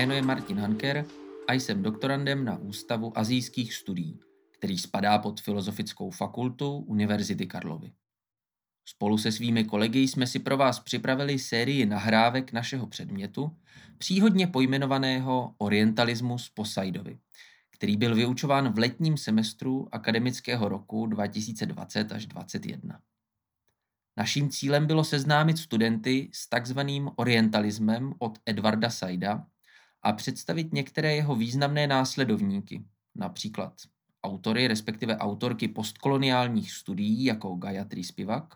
Je Martin Hanker a jsem doktorandem na Ústavu azijských studií, který spadá pod Filozofickou fakultu Univerzity Karlovy. Spolu se svými kolegy jsme si pro vás připravili sérii nahrávek našeho předmětu, příhodně pojmenovaného Orientalismus Posaidovi, který byl vyučován v letním semestru akademického roku 2020 až 2021. Naším cílem bylo seznámit studenty s takzvaným orientalismem od Edvarda Saida a představit některé jeho významné následovníky, například autory, respektive autorky postkoloniálních studií jako Gayatri Spivak,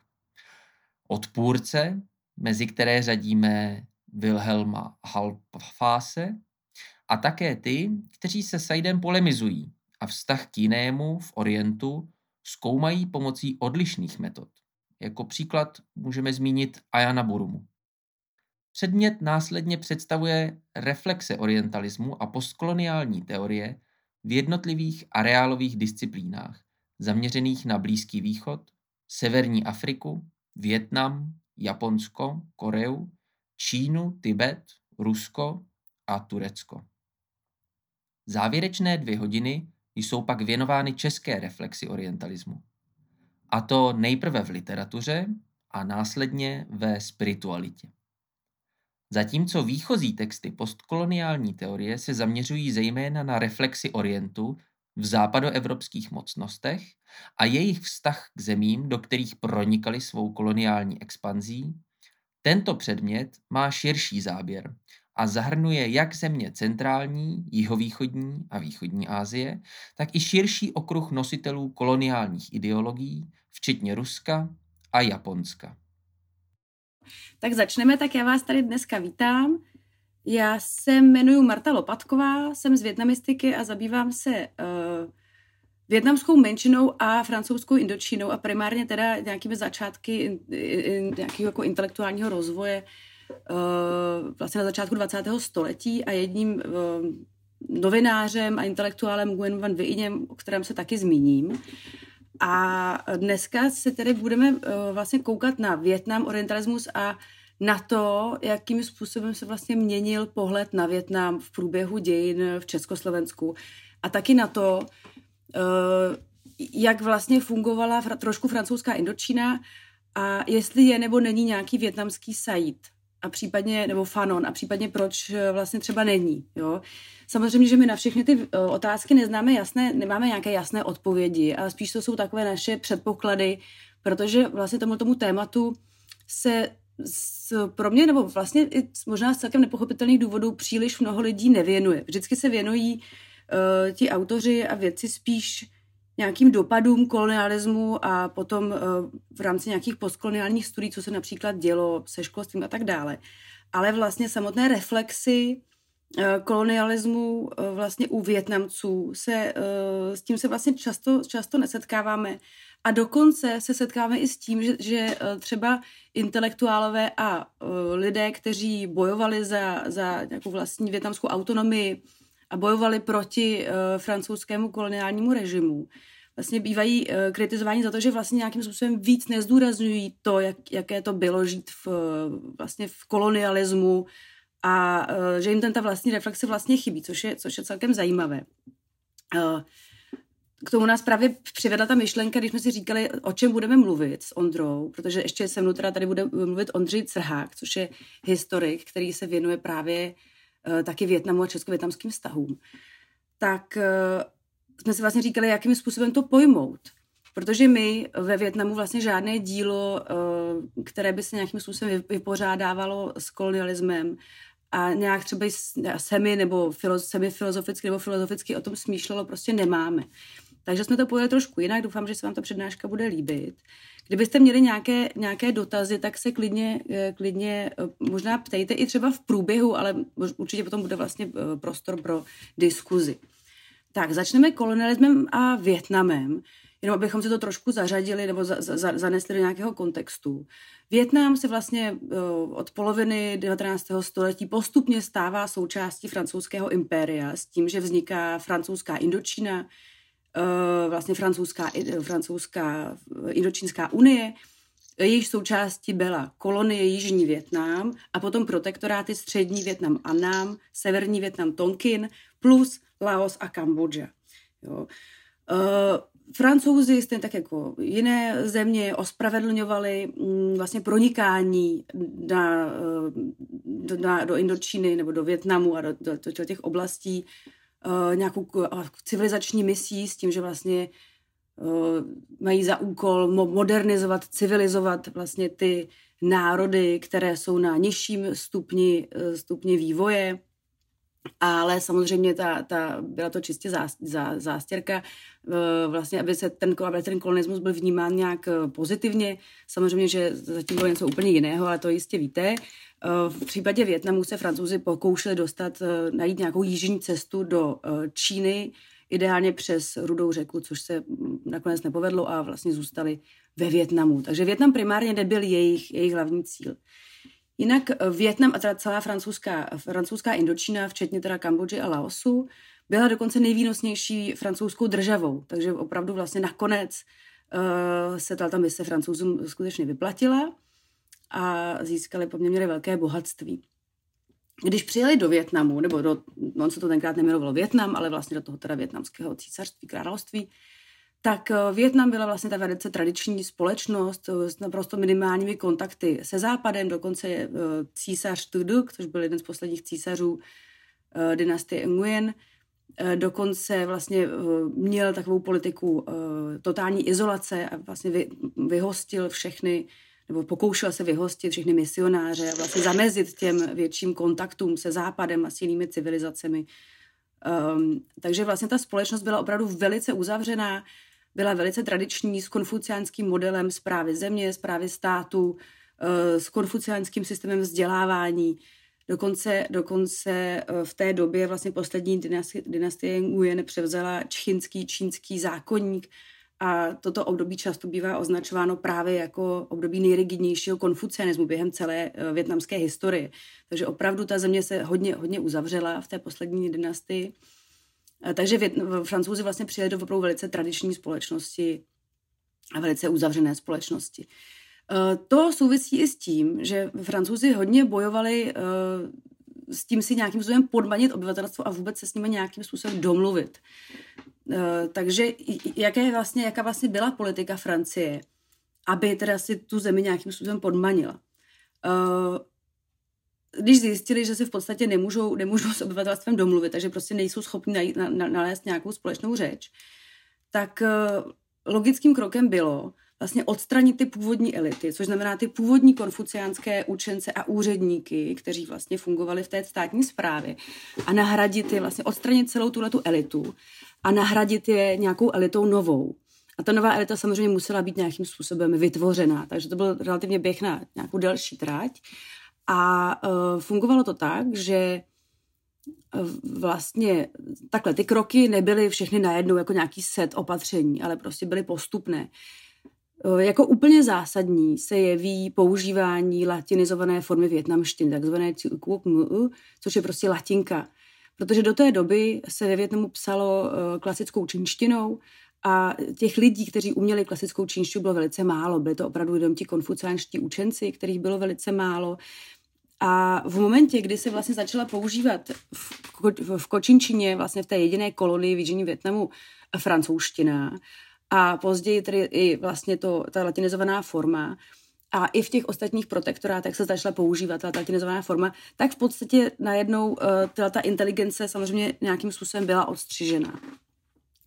odpůrce, mezi které řadíme Wilhelma Halfase, a také ty, kteří se Saidem polemizují a vztah k jinému v Orientu zkoumají pomocí odlišných metod. Jako příklad můžeme zmínit Ayana Burumu. Předmět následně představuje reflexe orientalismu a postkoloniální teorie v jednotlivých areálových disciplínách, zaměřených na Blízký východ, Severní Afriku, Vietnam, Japonsko, Koreu, Čínu, Tibet, Rusko a Turecko. Závěrečné dvě hodiny jsou pak věnovány české reflexi orientalismu. A to nejprve v literatuře a následně ve spiritualitě. Zatímco výchozí texty postkoloniální teorie se zaměřují zejména na reflexi Orientu v západoevropských mocnostech a jejich vztah k zemím, do kterých pronikali svou koloniální expanzí, tento předmět má širší záběr a zahrnuje jak země centrální, jihovýchodní a východní Asie, tak i širší okruh nositelů koloniálních ideologií, včetně Ruska a Japonska. Tak začneme, tak já vás tady dneska vítám. Já se jmenuji Marta Lopatková, jsem z větnamistiky a zabývám se uh, větnamskou menšinou a francouzskou indočínou a primárně teda nějakými začátky in, in, nějakého jako intelektuálního rozvoje uh, vlastně na začátku 20. století a jedním uh, novinářem a intelektuálem Nguyen Van Viinem, o kterém se taky zmíním. A dneska se tedy budeme uh, vlastně koukat na Větnam, orientalismus a na to, jakým způsobem se vlastně měnil pohled na Větnam v průběhu dějin v Československu. A taky na to, uh, jak vlastně fungovala trošku francouzská Indočína a jestli je nebo není nějaký větnamský sajít a případně, nebo fanon, a případně proč vlastně třeba není, jo. Samozřejmě, že my na všechny ty otázky neznáme jasné, nemáme nějaké jasné odpovědi, ale spíš to jsou takové naše předpoklady, protože vlastně tomu tomu tématu se s, pro mě, nebo vlastně i možná z celkem nepochopitelných důvodů příliš mnoho lidí nevěnuje. Vždycky se věnují uh, ti autoři a věci spíš nějakým dopadům kolonialismu a potom uh, v rámci nějakých postkoloniálních studií, co se například dělo se školstvím a tak dále. Ale vlastně samotné reflexy uh, kolonialismu uh, vlastně u Větnamců se, s tím se vlastně často, často nesetkáváme a dokonce se setkáme i s tím, že, že třeba intelektuálové a lidé, kteří bojovali za, za nějakou vlastní větnamskou autonomii a bojovali proti francouzskému koloniálnímu režimu, vlastně bývají kritizováni za to, že vlastně nějakým způsobem víc nezdůrazňují to, jak, jaké to bylo žít v, vlastně v kolonialismu a že jim ten ta vlastní reflexe vlastně chybí, což je, což je celkem zajímavé. K tomu nás právě přivedla ta myšlenka, když jsme si říkali, o čem budeme mluvit s Ondrou, protože ještě se mnou teda tady bude mluvit Ondřej Crhák, což je historik, který se věnuje právě taky Větnamu a česko-větnamským vztahům. Tak uh, jsme si vlastně říkali, jakým způsobem to pojmout. Protože my ve Větnamu vlastně žádné dílo, uh, které by se nějakým způsobem vypořádávalo s kolonialismem a nějak třeba semi nebo semi filozoficky nebo filozoficky o tom smýšlelo, prostě nemáme. Takže jsme to pojeli trošku jinak, doufám, že se vám ta přednáška bude líbit. Kdybyste měli nějaké, nějaké dotazy, tak se klidně, eh, klidně eh, možná ptejte i třeba v průběhu, ale určitě potom bude vlastně eh, prostor pro diskuzi. Tak, začneme kolonialismem a Větnamem, jenom abychom si to trošku zařadili nebo za, za, zanesli do nějakého kontextu. Větnam se vlastně od poloviny 19. století postupně stává součástí francouzského impéria s tím, že vzniká francouzská Indočína, vlastně francouzská, francouzská Indočínská unie Jejich součástí byla kolonie Jižní Větnam a potom protektoráty Střední Větnam Annam, Severní Větnam Tonkin plus Laos a Kambodža. Jo. Uh, Francouzi, stejně tak jako jiné země, ospravedlňovali mm, vlastně pronikání na, eh, na, do Indočíny nebo do Větnamu a do, do, do těch oblastí uh, nějakou civilizační misí s tím, že vlastně uh, mají za úkol modernizovat, civilizovat vlastně ty národy, které jsou na nižším stupni, stupni vývoje ale samozřejmě ta, ta, byla to čistě zá, zá, zástěrka, e, vlastně, aby, se ten, aby ten kolonismus byl vnímán nějak e, pozitivně. Samozřejmě, že zatím bylo něco úplně jiného, ale to jistě víte. E, v případě Větnamu se francouzi pokoušeli dostat, najít nějakou jižní cestu do Číny, ideálně přes Rudou řeku, což se nakonec nepovedlo a vlastně zůstali ve Větnamu. Takže Větnam primárně nebyl jejich, jejich hlavní cíl. Jinak eh, Větnam a teda celá francouzská, francouzská Indočína, včetně teda Kambodži a Laosu, byla dokonce nejvýnosnější francouzskou državou. Takže opravdu vlastně nakonec uh, se ta mise francouzům skutečně vyplatila a získali poměrně velké bohatství. Když přijeli do Větnamu, nebo do, on se to tenkrát nejmenovalo Větnam, ale vlastně do toho teda větnamského císařství, království, tak eh, Větnam byla vlastně ta velice tradiční společnost eh, s naprosto minimálními kontakty se západem, dokonce eh, císař Tuduk, což byl jeden z posledních císařů dynastie Nguyen, dokonce vlastně měl takovou politiku totální izolace a vlastně vyhostil všechny, nebo pokoušel se vyhostit všechny misionáře a vlastně zamezit těm větším kontaktům se západem a s jinými civilizacemi. Um, takže vlastně ta společnost byla opravdu velice uzavřená byla velice tradiční s konfuciánským modelem zprávy země, zprávy státu, eh, s konfuciánským systémem vzdělávání. Dokonce, dokonce eh, v té době vlastně poslední dynastie, Nguyen převzala čchinský čínský zákonník a toto období často bývá označováno právě jako období nejrigidnějšího konfucianismu během celé eh, větnamské historie. Takže opravdu ta země se hodně, hodně uzavřela v té poslední dynastii. Eh, takže francouzi vlastně přijeli do opravdu velice tradiční společnosti a velice uzavřené společnosti. Eh, to souvisí i s tím, že francouzi hodně bojovali eh, s tím si nějakým způsobem podmanit obyvatelstvo a vůbec se s nimi nějakým způsobem domluvit. Takže jaké vlastně, jaká vlastně byla politika Francie, aby teda si tu zemi nějakým způsobem podmanila když zjistili, že se v podstatě nemůžou, nemůžou s obyvatelstvem domluvit, takže prostě nejsou schopni nalézt nějakou společnou řeč, tak uh, logickým krokem bylo vlastně odstranit ty původní elity, což znamená ty původní konfuciánské učence a úředníky, kteří vlastně fungovali v té státní správě a nahradit je, vlastně odstranit celou tuhle elitu a nahradit je nějakou elitou novou. A ta nová elita samozřejmě musela být nějakým způsobem vytvořená, takže to byl relativně běh na nějakou delší trať. A uh, fungovalo to tak, že e, vlastně takhle, ty kroky nebyly všechny najednou jako nějaký set opatření, ale prostě byly postupné. E, jako úplně zásadní se jeví používání latinizované formy větnamštiny, takzvané což je prostě latinka. Protože do té doby se ve Větnamu psalo klasickou čínštinou a těch lidí, kteří uměli klasickou čínštinu, bylo velice málo. Byli to opravdu jenom ti konfuciánští učenci, kterých bylo velice málo. A v momentě, kdy se vlastně začala používat v, ko- v Kočinčině, vlastně v té jediné kolonii v Jižním Větnamu, francouzština a později tedy i vlastně to, ta latinizovaná forma, a i v těch ostatních protektorátech se začala používat ta latinizovaná forma, tak v podstatě najednou uh, ta inteligence samozřejmě nějakým způsobem byla odstřižena.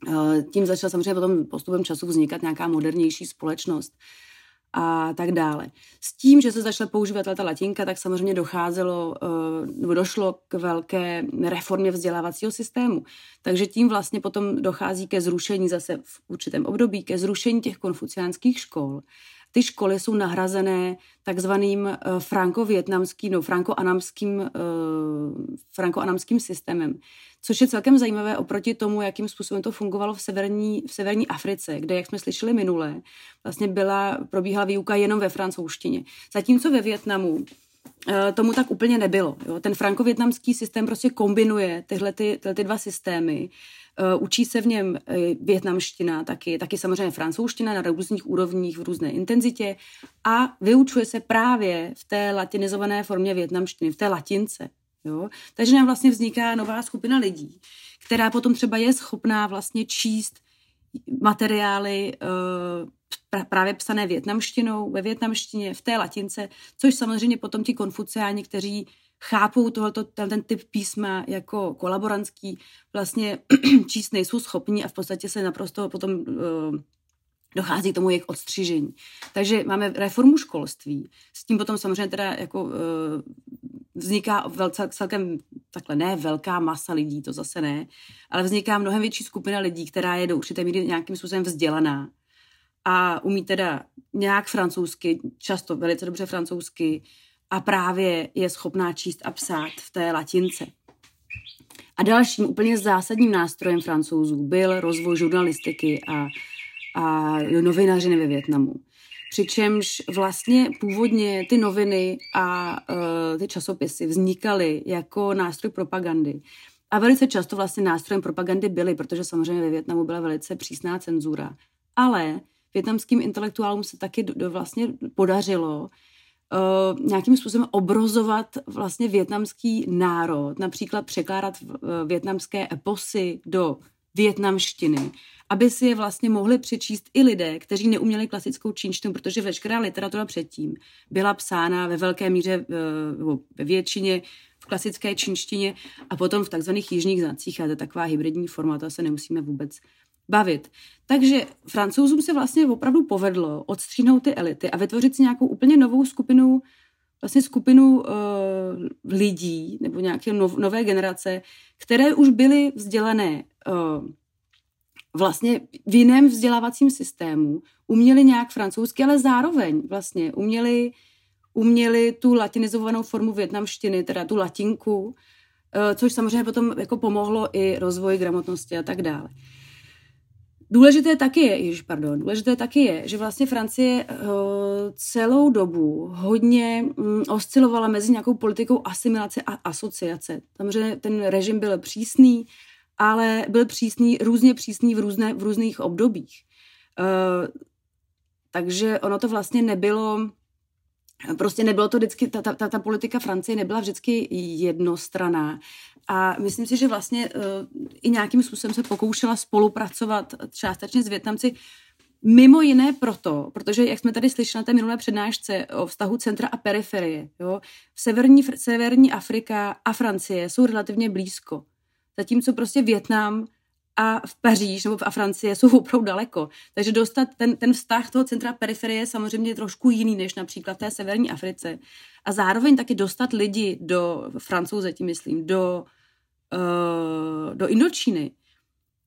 Uh, tím začala samozřejmě potom postupem času vznikat nějaká modernější společnost a tak dále. S tím, že se začala používat ta latinka, tak samozřejmě docházelo, eh, nebo došlo k velké reformě vzdělávacího systému. Takže tím vlastně potom dochází ke zrušení zase v určitém období, ke zrušení těch konfuciánských škol ty školy jsou nahrazené takzvaným uh, franko-větnamským, no, franko-anamským, uh, franko-anamským systémem, což je celkem zajímavé oproti tomu, jakým způsobem to fungovalo v severní, v severní Africe, kde, jak jsme slyšeli minule, vlastně byla, probíhala výuka jenom ve francouzštině. Zatímco ve Větnamu eh, tomu tak úplně nebylo. Jo. Ten franko-větnamský systém prostě kombinuje tyhle, ty, tyhle ty dva systémy Uh, učí se v něm uh, větnamština, taky, taky samozřejmě francouzština na různých úrovních, v různé intenzitě a vyučuje se právě v té latinizované formě větnamštiny, v té latince. Jo? Takže nám vlastně vzniká nová skupina lidí, která potom třeba je schopná vlastně číst materiály uh, právě psané větnamštinou, ve větnamštině, v té latince, což samozřejmě potom ti konfuciáni, kteří chápou tohoto, ten typ písma jako kolaborantský, vlastně číst nejsou schopní a v podstatě se naprosto potom uh, dochází k tomu jejich odstřižení. Takže máme reformu školství, s tím potom samozřejmě teda jako uh, vzniká velce, celkem takhle ne velká masa lidí, to zase ne, ale vzniká mnohem větší skupina lidí, která je do určité míry nějakým způsobem vzdělaná a umí teda nějak francouzsky, často velice dobře francouzsky a právě je schopná číst a psát v té latince. A dalším úplně zásadním nástrojem francouzů byl rozvoj žurnalistiky a, a novinařiny ve Větnamu. Přičemž vlastně původně ty noviny a uh, ty časopisy vznikaly jako nástroj propagandy. A velice často vlastně nástrojem propagandy byly, protože samozřejmě ve Větnamu byla velice přísná cenzura. Ale větnamským intelektuálům se taky do, do vlastně podařilo uh, nějakým způsobem obrozovat vlastně větnamský národ, například překládat větnamské eposy do větnamštiny aby si je vlastně mohli přečíst i lidé, kteří neuměli klasickou čínštinu, protože veškerá literatura předtím byla psána ve velké míře, ve většině v klasické čínštině a potom v takzvaných jižních znacích, a to je taková hybridní forma, to se nemusíme vůbec bavit. Takže francouzům se vlastně opravdu povedlo odstříhnout ty elity a vytvořit si nějakou úplně novou skupinu vlastně skupinu uh, lidí nebo nějaké nov, nové generace, které už byly vzdělané vlastně v jiném vzdělávacím systému uměli nějak francouzsky, ale zároveň vlastně uměli, uměli tu latinizovanou formu větnamštiny, teda tu latinku, eh, což samozřejmě potom jako pomohlo i rozvoji gramotnosti a tak dále. Důležité taky je, jež, pardon, důležité taky je, že vlastně Francie uh, celou dobu hodně um, oscilovala mezi nějakou politikou asimilace a asociace. Samozřejmě ten režim byl přísný, ale byl přísný, různě přísný v, různé, v různých obdobích. Uh, takže ono to vlastně nebylo, prostě nebylo to vždycky, ta, ta, ta politika Francie nebyla vždycky jednostraná. A myslím si, že vlastně uh, i nějakým způsobem se pokoušela spolupracovat částečně s Větnamci, Mimo jiné proto, protože jak jsme tady slyšeli na té minulé přednášce o vztahu centra a periferie, jo, severní, severní Afrika a Francie jsou relativně blízko zatímco prostě Větnam a v Paříž nebo v Francie jsou opravdu daleko. Takže dostat ten, ten vztah toho centra periferie je samozřejmě trošku jiný než například v té severní Africe. A zároveň taky dostat lidi do Francouze, tím myslím, do, uh, do Indočíny,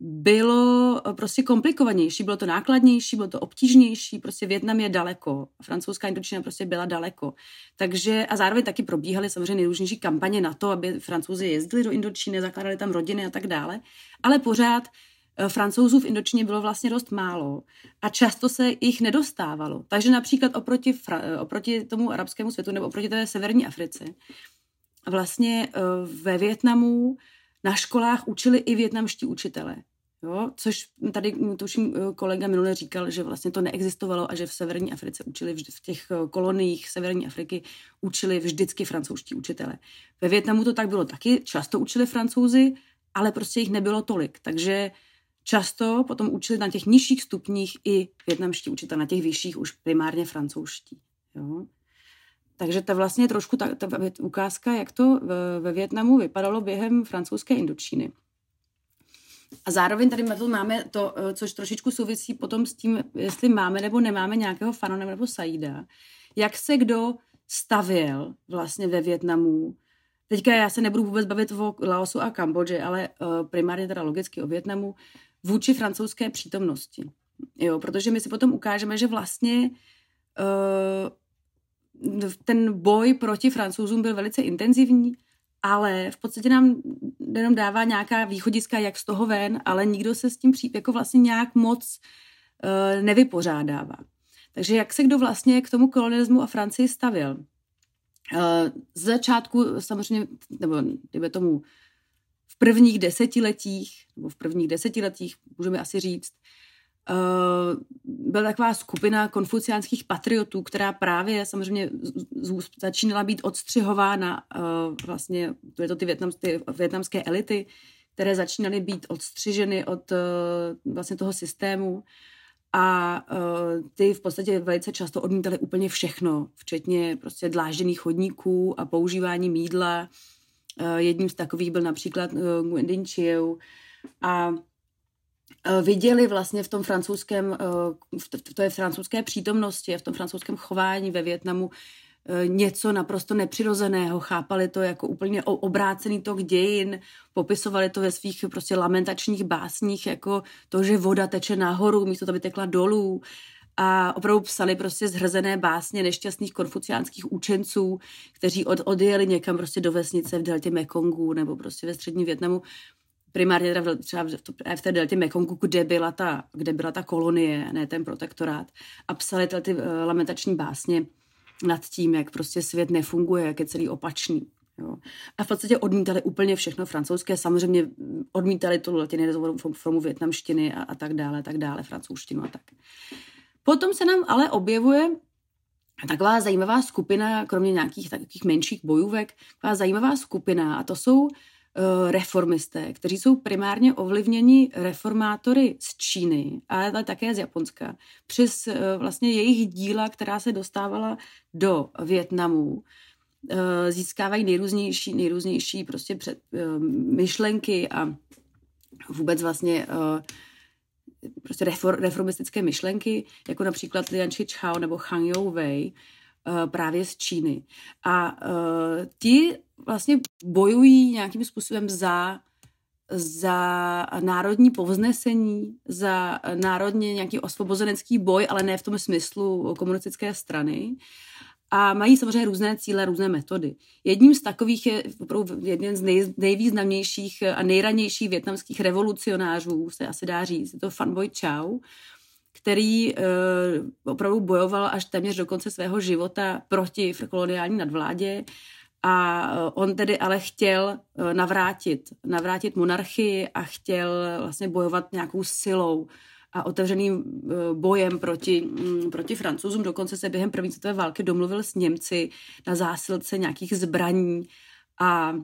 bylo eh, prostě komplikovanější, bylo to nákladnější, bylo to obtížnější, prostě Větnam je daleko, francouzská Indočina prostě byla daleko. Takže a zároveň taky probíhaly samozřejmě nejrůznější kampaně na to, aby francouzi jezdili do Indočíny, zakládali tam rodiny a tak dále, ale pořád eh, francouzů v Indočíně bylo vlastně dost málo a často se jich nedostávalo. Takže například oproti, eh, oproti tomu arabskému světu nebo oproti té severní Africe, vlastně ve Větnamu na školách učili i větnamští učitelé. Jo, což tady tuším eh, kolega minule říkal, že vlastně to neexistovalo a že v severní Africe učili vždy, v těch eh, koloniích severní Afriky učili vždycky francouzští učitele. Ve Větnamu to tak bylo taky, často učili francouzi, ale prostě jich nebylo tolik, takže často potom učili na těch nižších stupních i větnamští učitelé, na těch vyšších už primárně francouzští. Jo. Takže to vlastně trošku ta, ta ukázka, jak to ve Větnamu vypadalo během francouzské Indočíny. A zároveň tady máme to, eh, což trošičku souvisí potom s tím, jestli máme nebo nemáme nějakého Fanona nebo Saida, jak se kdo stavěl vlastně ve Větnamu. Teďka já se nebudu vůbec bavit o Laosu a Kambodži, ale uh, primárně teda logicky o Větnamu, vůči francouzské přítomnosti. Jo, protože my si potom ukážeme, že vlastně uh, ten boj proti francouzům byl velice intenzivní, ale v podstatě nám jenom dává nějaká východiska, jak z toho ven, ale nikdo se s tím pří, jako vlastně nějak moc uh, nevypořádává. Takže jak se kdo vlastně k tomu kolonialismu a Francii stavil? Uh, z začátku samozřejmě, nebo kdyby tomu v prvních desetiletích, nebo v prvních desetiletích, můžeme asi říct, byla taková skupina konfuciánských patriotů, která právě samozřejmě začínala být odstřihována uh, vlastně, to je to ty, větnam, ty větnamské elity, které začínaly být odstřiženy od uh, vlastně toho systému a ty v podstatě velice často odmítali úplně všechno, včetně prostě dlážděných chodníků a používání mídla. Jedním z takových byl například Nguyen Chiu a viděli vlastně v tom francouzském, v to je francouzské přítomnosti, v tom francouzském chování ve Větnamu E, něco naprosto nepřirozeného, chápali to jako úplně obrácený tok dějin, popisovali to ve svých prostě lamentačních básních, jako to, že voda teče nahoru, místo to by tekla dolů. A opravdu psali prostě zhrzené básně nešťastných konfuciánských učenců, kteří od, odjeli někam prostě do vesnice v deltě Mekongu nebo prostě ve středním Větnamu, primárně teda třeba v té deltě Mekongu, kde byla ta, kde byla ta kolonie, ne ten protektorát, a psali ty, e, lamentační básně nad tím, jak prostě svět nefunguje, jak je celý opačný. Jo. A v podstatě odmítali úplně všechno francouzské, samozřejmě odmítali tu latinizovanou formu větnamštiny a, a tak dále, tak dále, francouzštinu a tak. Potom se nám ale objevuje taková zajímavá skupina, kromě nějakých takových menších bojůvek, taková zajímavá skupina a to jsou reformisté, kteří jsou primárně ovlivněni reformátory z Číny, ale také z Japonska, přes eh, vlastně jejich díla, která se dostávala do Větnamu, eh, získávají nejrůznější, nejrůznější prostě před, myšlenky a vůbec vlastně prostě reformistické myšlenky, jako například Lian Chichao nebo Han Youwei, právě z Číny. A ti vlastně bojují nějakým způsobem za za národní povznesení, za národně nějaký osvobozenecký boj, ale ne v tom smyslu komunistické strany. A mají samozřejmě různé cíle, různé metody. Jedním z takových je opravdu jeden z nej, nejvýznamnějších a nejranějších větnamských revolucionářů, se asi dá říct, je to Fan Boy Chau, který uh, opravdu bojoval až téměř do konce svého života proti koloniální nadvládě a eh, on tedy ale chtěl eh, navrátit, navrátit monarchii a chtěl vlastně bojovat nějakou silou a otevřeným bojem proti, mm, proti francouzům. Dokonce se během první světové války domluvil s Němci na zásilce nějakých zbraní a,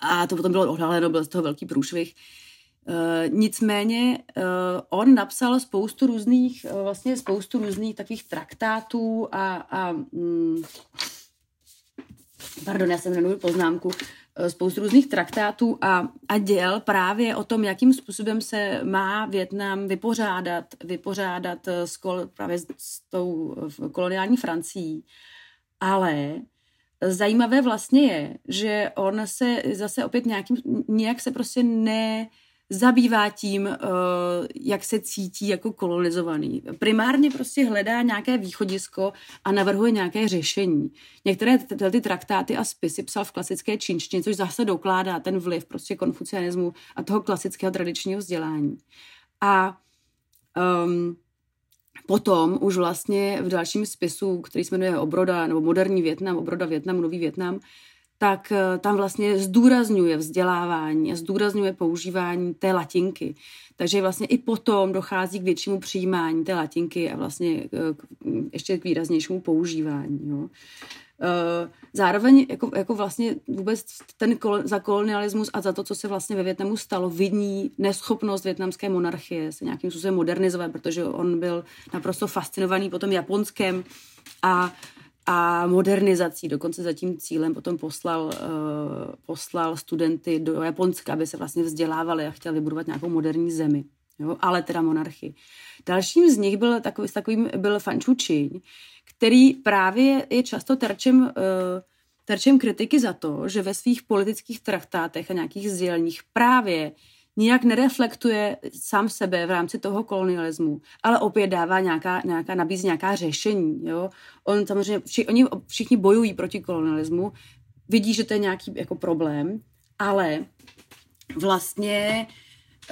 a to potom bylo odhaleno, byl z toho velký průšvih. Uh, nicméně uh, on napsal spoustu různých, uh, vlastně spoustu různých takových traktátů a, a um, pardon, já jsem nenuju poznámku, eh, spoustu různých traktátů a, a děl právě o tom, jakým způsobem se má Větnam vypořádat, vypořádat eh, s, kol, právě s, s tou eh, koloniální Francií. Ale zajímavé vlastně je, že on se zase opět nějakým, nějak se prostě ne, zabývá tím, eh, jak se cítí jako kolonizovaný. Primárně prostě hledá nějaké východisko a navrhuje nějaké řešení. Některé ty traktáty a spisy psal v klasické čínštině, což zase dokládá ten vliv prostě konfucianismu a toho klasického tradičního vzdělání. A um, potom už vlastně v dalším spisu, který se jmenuje Obroda, nebo Moderní Větnam, Obroda Větnam, Nový Větnam, tak eh, tam vlastně zdůrazňuje vzdělávání a zdůrazňuje používání té latinky. Takže vlastně i potom dochází k většímu přijímání té latinky a vlastně eh, k, ještě k výraznějšímu používání. Jo. Eh, zároveň jako, jako vlastně vůbec ten kol, za kolonialismus a za to, co se vlastně ve Větnamu stalo, vidní neschopnost větnamské monarchie se nějakým způsobem modernizovat, protože on byl naprosto fascinovaný potom Japonskem a a modernizací. Dokonce za tím cílem potom poslal, uh, poslal studenty do Japonska, aby se vlastně vzdělávali a chtěl vybudovat nějakou moderní zemi. Jo? Ale teda monarchy. Dalším z nich byl takový, s takovým byl Fanchu Číň, který právě je často terčem, uh, terčem kritiky za to, že ve svých politických traktátech a nějakých sděleních právě nijak nereflektuje sám sebe v rámci toho kolonialismu, ale opět dává nějaká, nějaká nabízí nějaká řešení. Jo? On samozřejmě, vši, oni všichni bojují proti kolonialismu, vidí, že to je nějaký jako problém, ale vlastně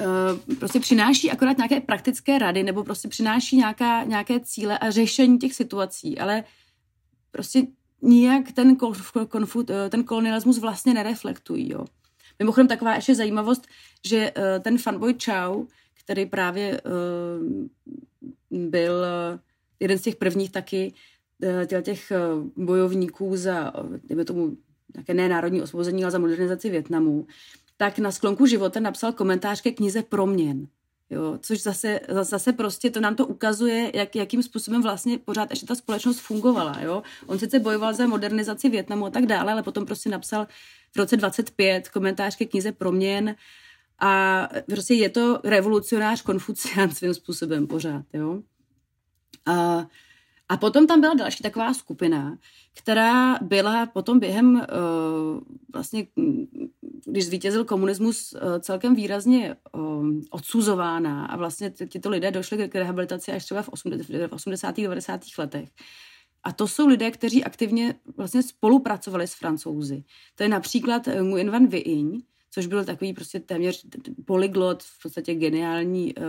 uh, prostě přináší akorát nějaké praktické rady nebo prostě přináší nějaká, nějaké cíle a řešení těch situací, ale prostě nijak ten, konfu, ten kolonialismus vlastně nereflektují. Jo? Mimochodem taková ještě zajímavost, že uh, ten fanboy Chow, který právě uh, byl uh, jeden z těch prvních taky těch bojovníků za, uh, tomu, také ne národní osvobození, ale za modernizaci Větnamu, tak na sklonku života napsal komentář ke knize Proměn. Jo, což zase, zase prostě to nám to ukazuje, jak, jakým způsobem vlastně pořád ještě ta společnost fungovala. Jo. On sice bojoval za modernizaci Větnamu a tak dále, ale potom prostě napsal v roce 25 komentář ke knize Proměn a prostě je to revolucionář konfucián svým způsobem pořád. Jo. A a potom tam byla další taková skupina, která byla potom během uh, vlastně, když zvítězil komunismus, uh, celkem výrazně uh, odsuzována a vlastně tyto lidé došli k rehabilitaci až třeba v 80. 90. letech. A to jsou lidé, kteří aktivně vlastně spolupracovali s francouzi. To je například Nguyen Van Vinh, což byl takový prostě téměř polyglot, v podstatě geniální Eh,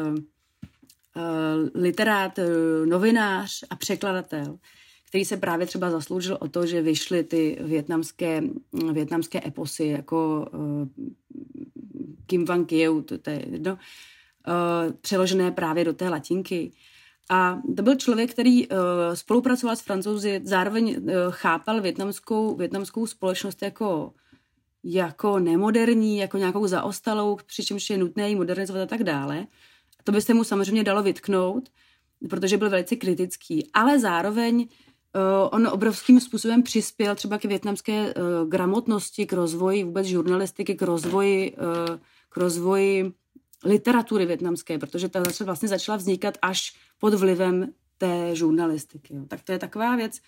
literát, eh, novinář a překladatel, který se právě třeba zasloužil o to, že vyšly ty větnamské, větnamské eposy, jako uh, Kim Van Kieu, to, to je jedno, uh, přeložené právě do té latinky. A to byl člověk, který uh, spolupracoval s francouzi, zároveň uh, chápal větnamskou, větnamskou společnost jako, jako nemoderní, jako nějakou zaostalou, přičemž je nutné ji modernizovat a tak dále. To by se mu samozřejmě dalo vytknout, protože byl velice kritický, ale zároveň uh, on obrovským způsobem přispěl třeba k větnamské uh, gramotnosti, k rozvoji vůbec žurnalistiky, k rozvoji, uh, k rozvoji literatury větnamské, protože ta zase vlastně začala vznikat až pod vlivem té žurnalistiky. Jo. Tak to je taková věc,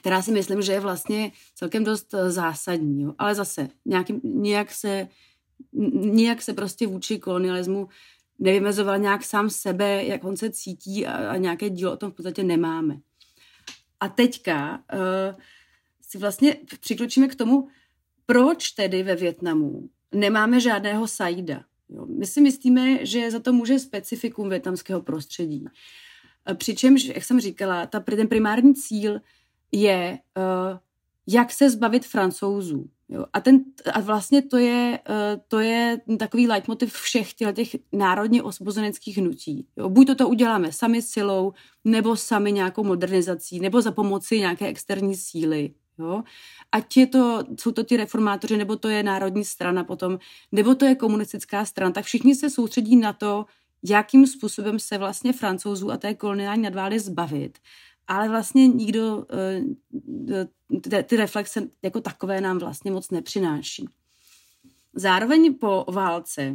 která si myslím, že je vlastně celkem dost zásadní. Jo. Ale zase nějaký, nějak se nijak se prostě vůči kolonialismu nevymezoval nějak sám sebe, jak on se cítí a, a nějaké dílo o tom v podstatě nemáme. A teďka uh, si vlastně přikročíme k tomu, proč tedy ve Větnamu nemáme žádného Saida. Jo? My si myslíme, že za to může specifikum větnamského prostředí. Eh, přičemž, jak jsem říkala, ta, ten primární cíl je, uh, jak se zbavit francouzů. Jo. A, ten, a vlastně to je, eh, to je takový leitmotiv všech těch národně osvobozeneckých hnutí. Jo. Buď to, to uděláme sami silou, nebo sami nějakou modernizací, nebo za pomoci nějaké externí síly. Jo. Ať je to, jsou to ti reformátoři, nebo to je národní strana potom, nebo to je komunistická strana, tak všichni se soustředí na to, jakým způsobem se vlastně francouzů a té koloniální nadvály zbavit ale vlastně nikdo eh, ty, ty reflexe jako takové nám vlastně moc nepřináší. Zároveň po válce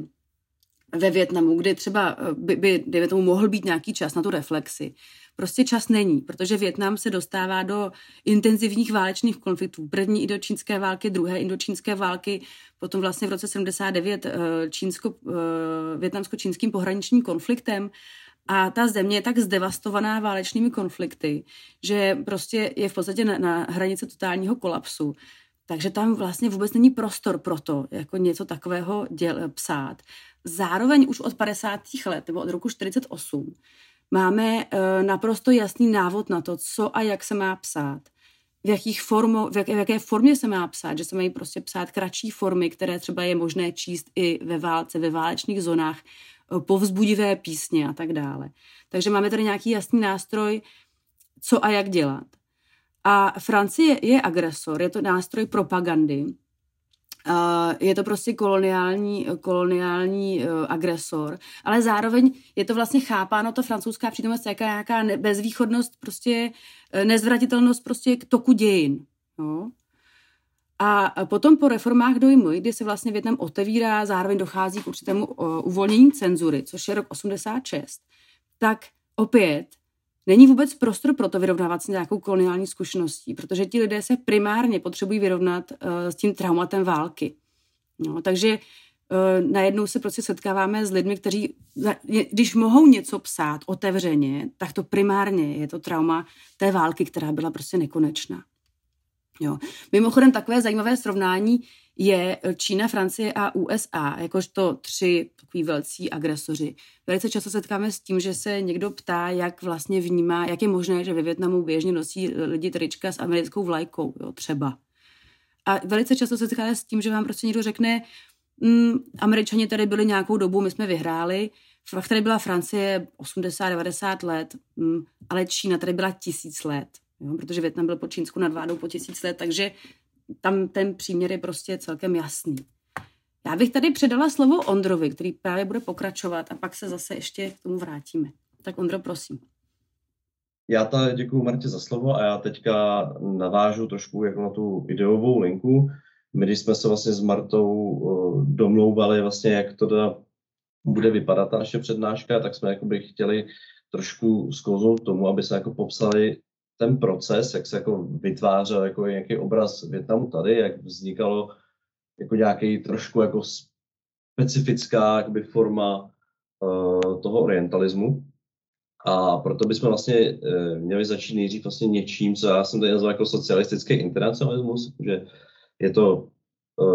ve Větnamu, kdy třeba eh, by, by dejme tomu, mohl být nějaký čas na tu reflexi, prostě čas není, protože Větnam se dostává do intenzivních válečných konfliktů. První indočínské války, druhé indočínské války, potom vlastně v roce 79 eh, čínsko, větnamsko-čínským pohraničním konfliktem a ta země je tak zdevastovaná válečnými konflikty, že prostě je v podstatě na, na hranici totálního kolapsu. Takže tam vlastně vůbec není prostor pro to, jako něco takového děl, psát. Zároveň už od 50. let, nebo od roku 48, máme e, naprosto jasný návod na to, co a jak se má psát. V, jakých formo, v, jak, v jaké formě se má psát, že se mají prostě psát kratší formy, které třeba je možné číst i ve válce, ve válečných zónách, povzbudivé písně a tak dále. Takže máme tady nějaký jasný nástroj, co a jak dělat. A Francie je agresor, je to nástroj propagandy, je to prostě koloniální, koloniální eh, agresor, ale zároveň je to vlastně chápáno, to francouzská přítomnost, jaká nějaká bezvýchodnost, prostě eh, nezvratitelnost prostě k toku dějin. No. A potom po reformách dojmu, kdy se vlastně Větnam otevírá, zároveň dochází k určitému uvolnění cenzury, což je rok 86, tak opět není vůbec prostor pro to vyrovnávat s nějakou koloniální zkušeností, protože ti lidé se primárně potřebují vyrovnat uh, s tím traumatem války. No, takže uh, najednou se prostě setkáváme s lidmi, kteří, když mohou něco psát otevřeně, tak to primárně je to trauma té války, která byla prostě nekonečná. Jo. Mimochodem takové zajímavé srovnání je Čína, Francie a USA, jakožto tři takový velcí agresoři. Velice často setkáme s tím, že se někdo ptá, jak vlastně vnímá, jak je možné, že ve Větnamu běžně nosí lidi trička s americkou vlajkou, jo, třeba. A velice často se setkává s tím, že vám prostě někdo řekne, mm, američani tady byli nějakou dobu, my jsme vyhráli, fakt tady byla Francie 80-90 let, mm, ale Čína tady byla tisíc let, jo, protože Větnam byl pod Čínskou nadvládou po tisíc let, takže tam ten příměr je prostě celkem jasný. Já bych tady předala slovo Ondrovi, který právě bude pokračovat a pak se zase ještě k tomu vrátíme. Tak Ondro, prosím. Já ta děkuji Martě za slovo a já teďka navážu trošku jako na tu ideovou linku. My, když jsme se vlastně s Martou domlouvali vlastně, jak to teda bude vypadat ta naše přednáška, tak jsme jakoby chtěli trošku sklouznout tomu, aby se jako popsali ten proces, jak se jako vytvářel jako nějaký obraz Větnamu tady, jak vznikalo jako nějaký trošku jako specifická jakoby forma uh, toho orientalismu. A proto bychom vlastně uh, měli začít nejdřív vlastně něčím, co já jsem tady nazval jako socialistický internacionalismus, že je to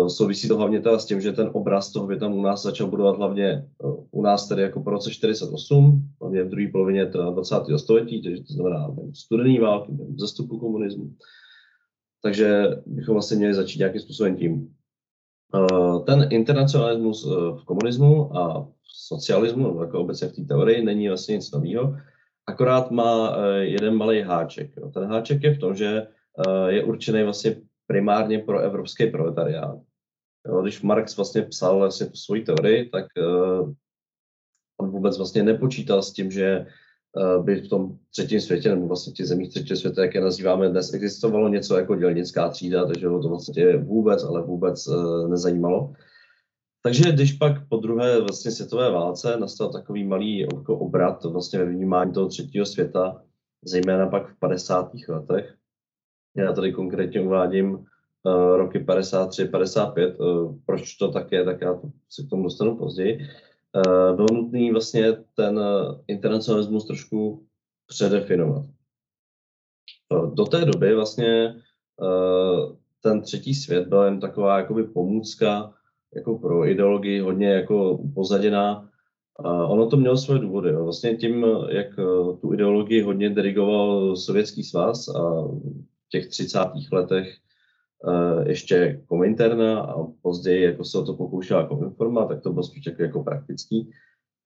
souvisí to hlavně teda s tím, že ten obraz toho Větnamu u nás začal budovat hlavně uh, u nás tedy jako po roce 48, hlavně v druhé polovině 20. století, takže to znamená studený války, zastupu komunismu. Takže bychom vlastně měli začít nějakým způsobem tím. Eh, ten internacionalismus eh, v komunismu a v socialismu, nebo jako obecně v té teorii, není vlastně nic nového, akorát má eh, jeden malý háček. Ten háček je v tom, že je určený vlastně primárně pro evropský proletariát. Když Marx vlastně psal vlastně tu svoji teorii, tak on vůbec vlastně nepočítal s tím, že Eh, by v tom třetím světě, nebo vlastně těch zemích třetího světa, jak je nazýváme dnes, existovalo něco jako dělnická třída, takže ho to vlastně vůbec, ale vůbec eh, nezajímalo. Takže když pak po druhé vlastně světové válce nastal takový malý obrat vlastně ve vnímání toho třetího světa, zejména pak v 50. letech, já tady konkrétně uvádím uh, roky 53, 55, uh, proč to tak je, tak já to se k tomu dostanu později, uh, bylo nutné vlastně ten eh, internacionalismus trošku předefinovat. Uh, do té doby vlastně uh, ten třetí svět byl jen taková jakoby pomůcka jako pro ideologii hodně jako upozaděná. Uh, ono to mělo svoje důvody. Vlastně tím, jak uh, tu ideologii hodně dirigoval Sovětský svaz a těch 30. letech uh, ještě Kominterna a později jako se o to pokoušela Kominforma, tak to bylo spíš jako, jako praktický.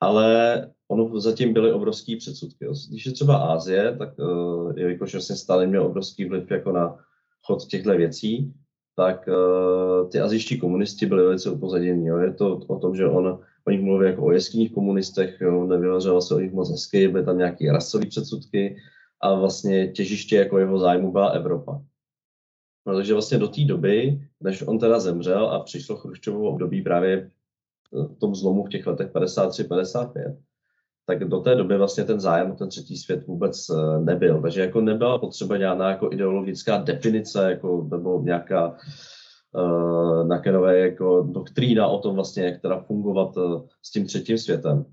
Ale ono zatím byly obrovský předsudky. Když je třeba Ázie, tak uh, jelikož vlastně stále měl obrovský vliv jako na chod těchto věcí, tak uh, ty azijští komunisti byli velice upozaděni. Je to o tom, že on o nich mluví jako o jeskyních komunistech, jo, nevyvařoval se o nich moc hezky, byly tam nějaké rasové předsudky a vlastně těžiště jako jeho zájmu byla Evropa. No, takže vlastně do té doby, než on teda zemřel a přišlo Chruščovo období právě v tom zlomu v těch letech 53-55, tak do té doby vlastně ten zájem o ten třetí svět vůbec eh, nebyl. Takže jako nebyla potřeba nějaká jako ideologická definice jako, nebo nějaká uh, nakenové jako doktrína o tom vlastně, jak teda fungovat uh, s tím třetím světem.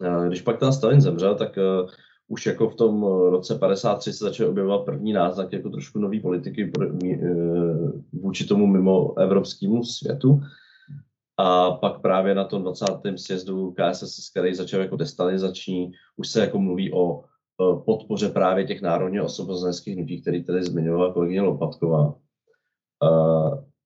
Uh, když pak ten Stalin zemřel, tak uh, už jako v tom eh, roce 53 se začaly objevovat první náznak jako trošku nový politiky eh, vůči tomu mimo evropskému světu. A pak právě na tom 20. sjezdu KSS, který začal jako destalinizační, už se jako mluví o podpoře právě těch národně osvobozeneckých hnutí, který tady zmiňovala kolegyně Lopatková.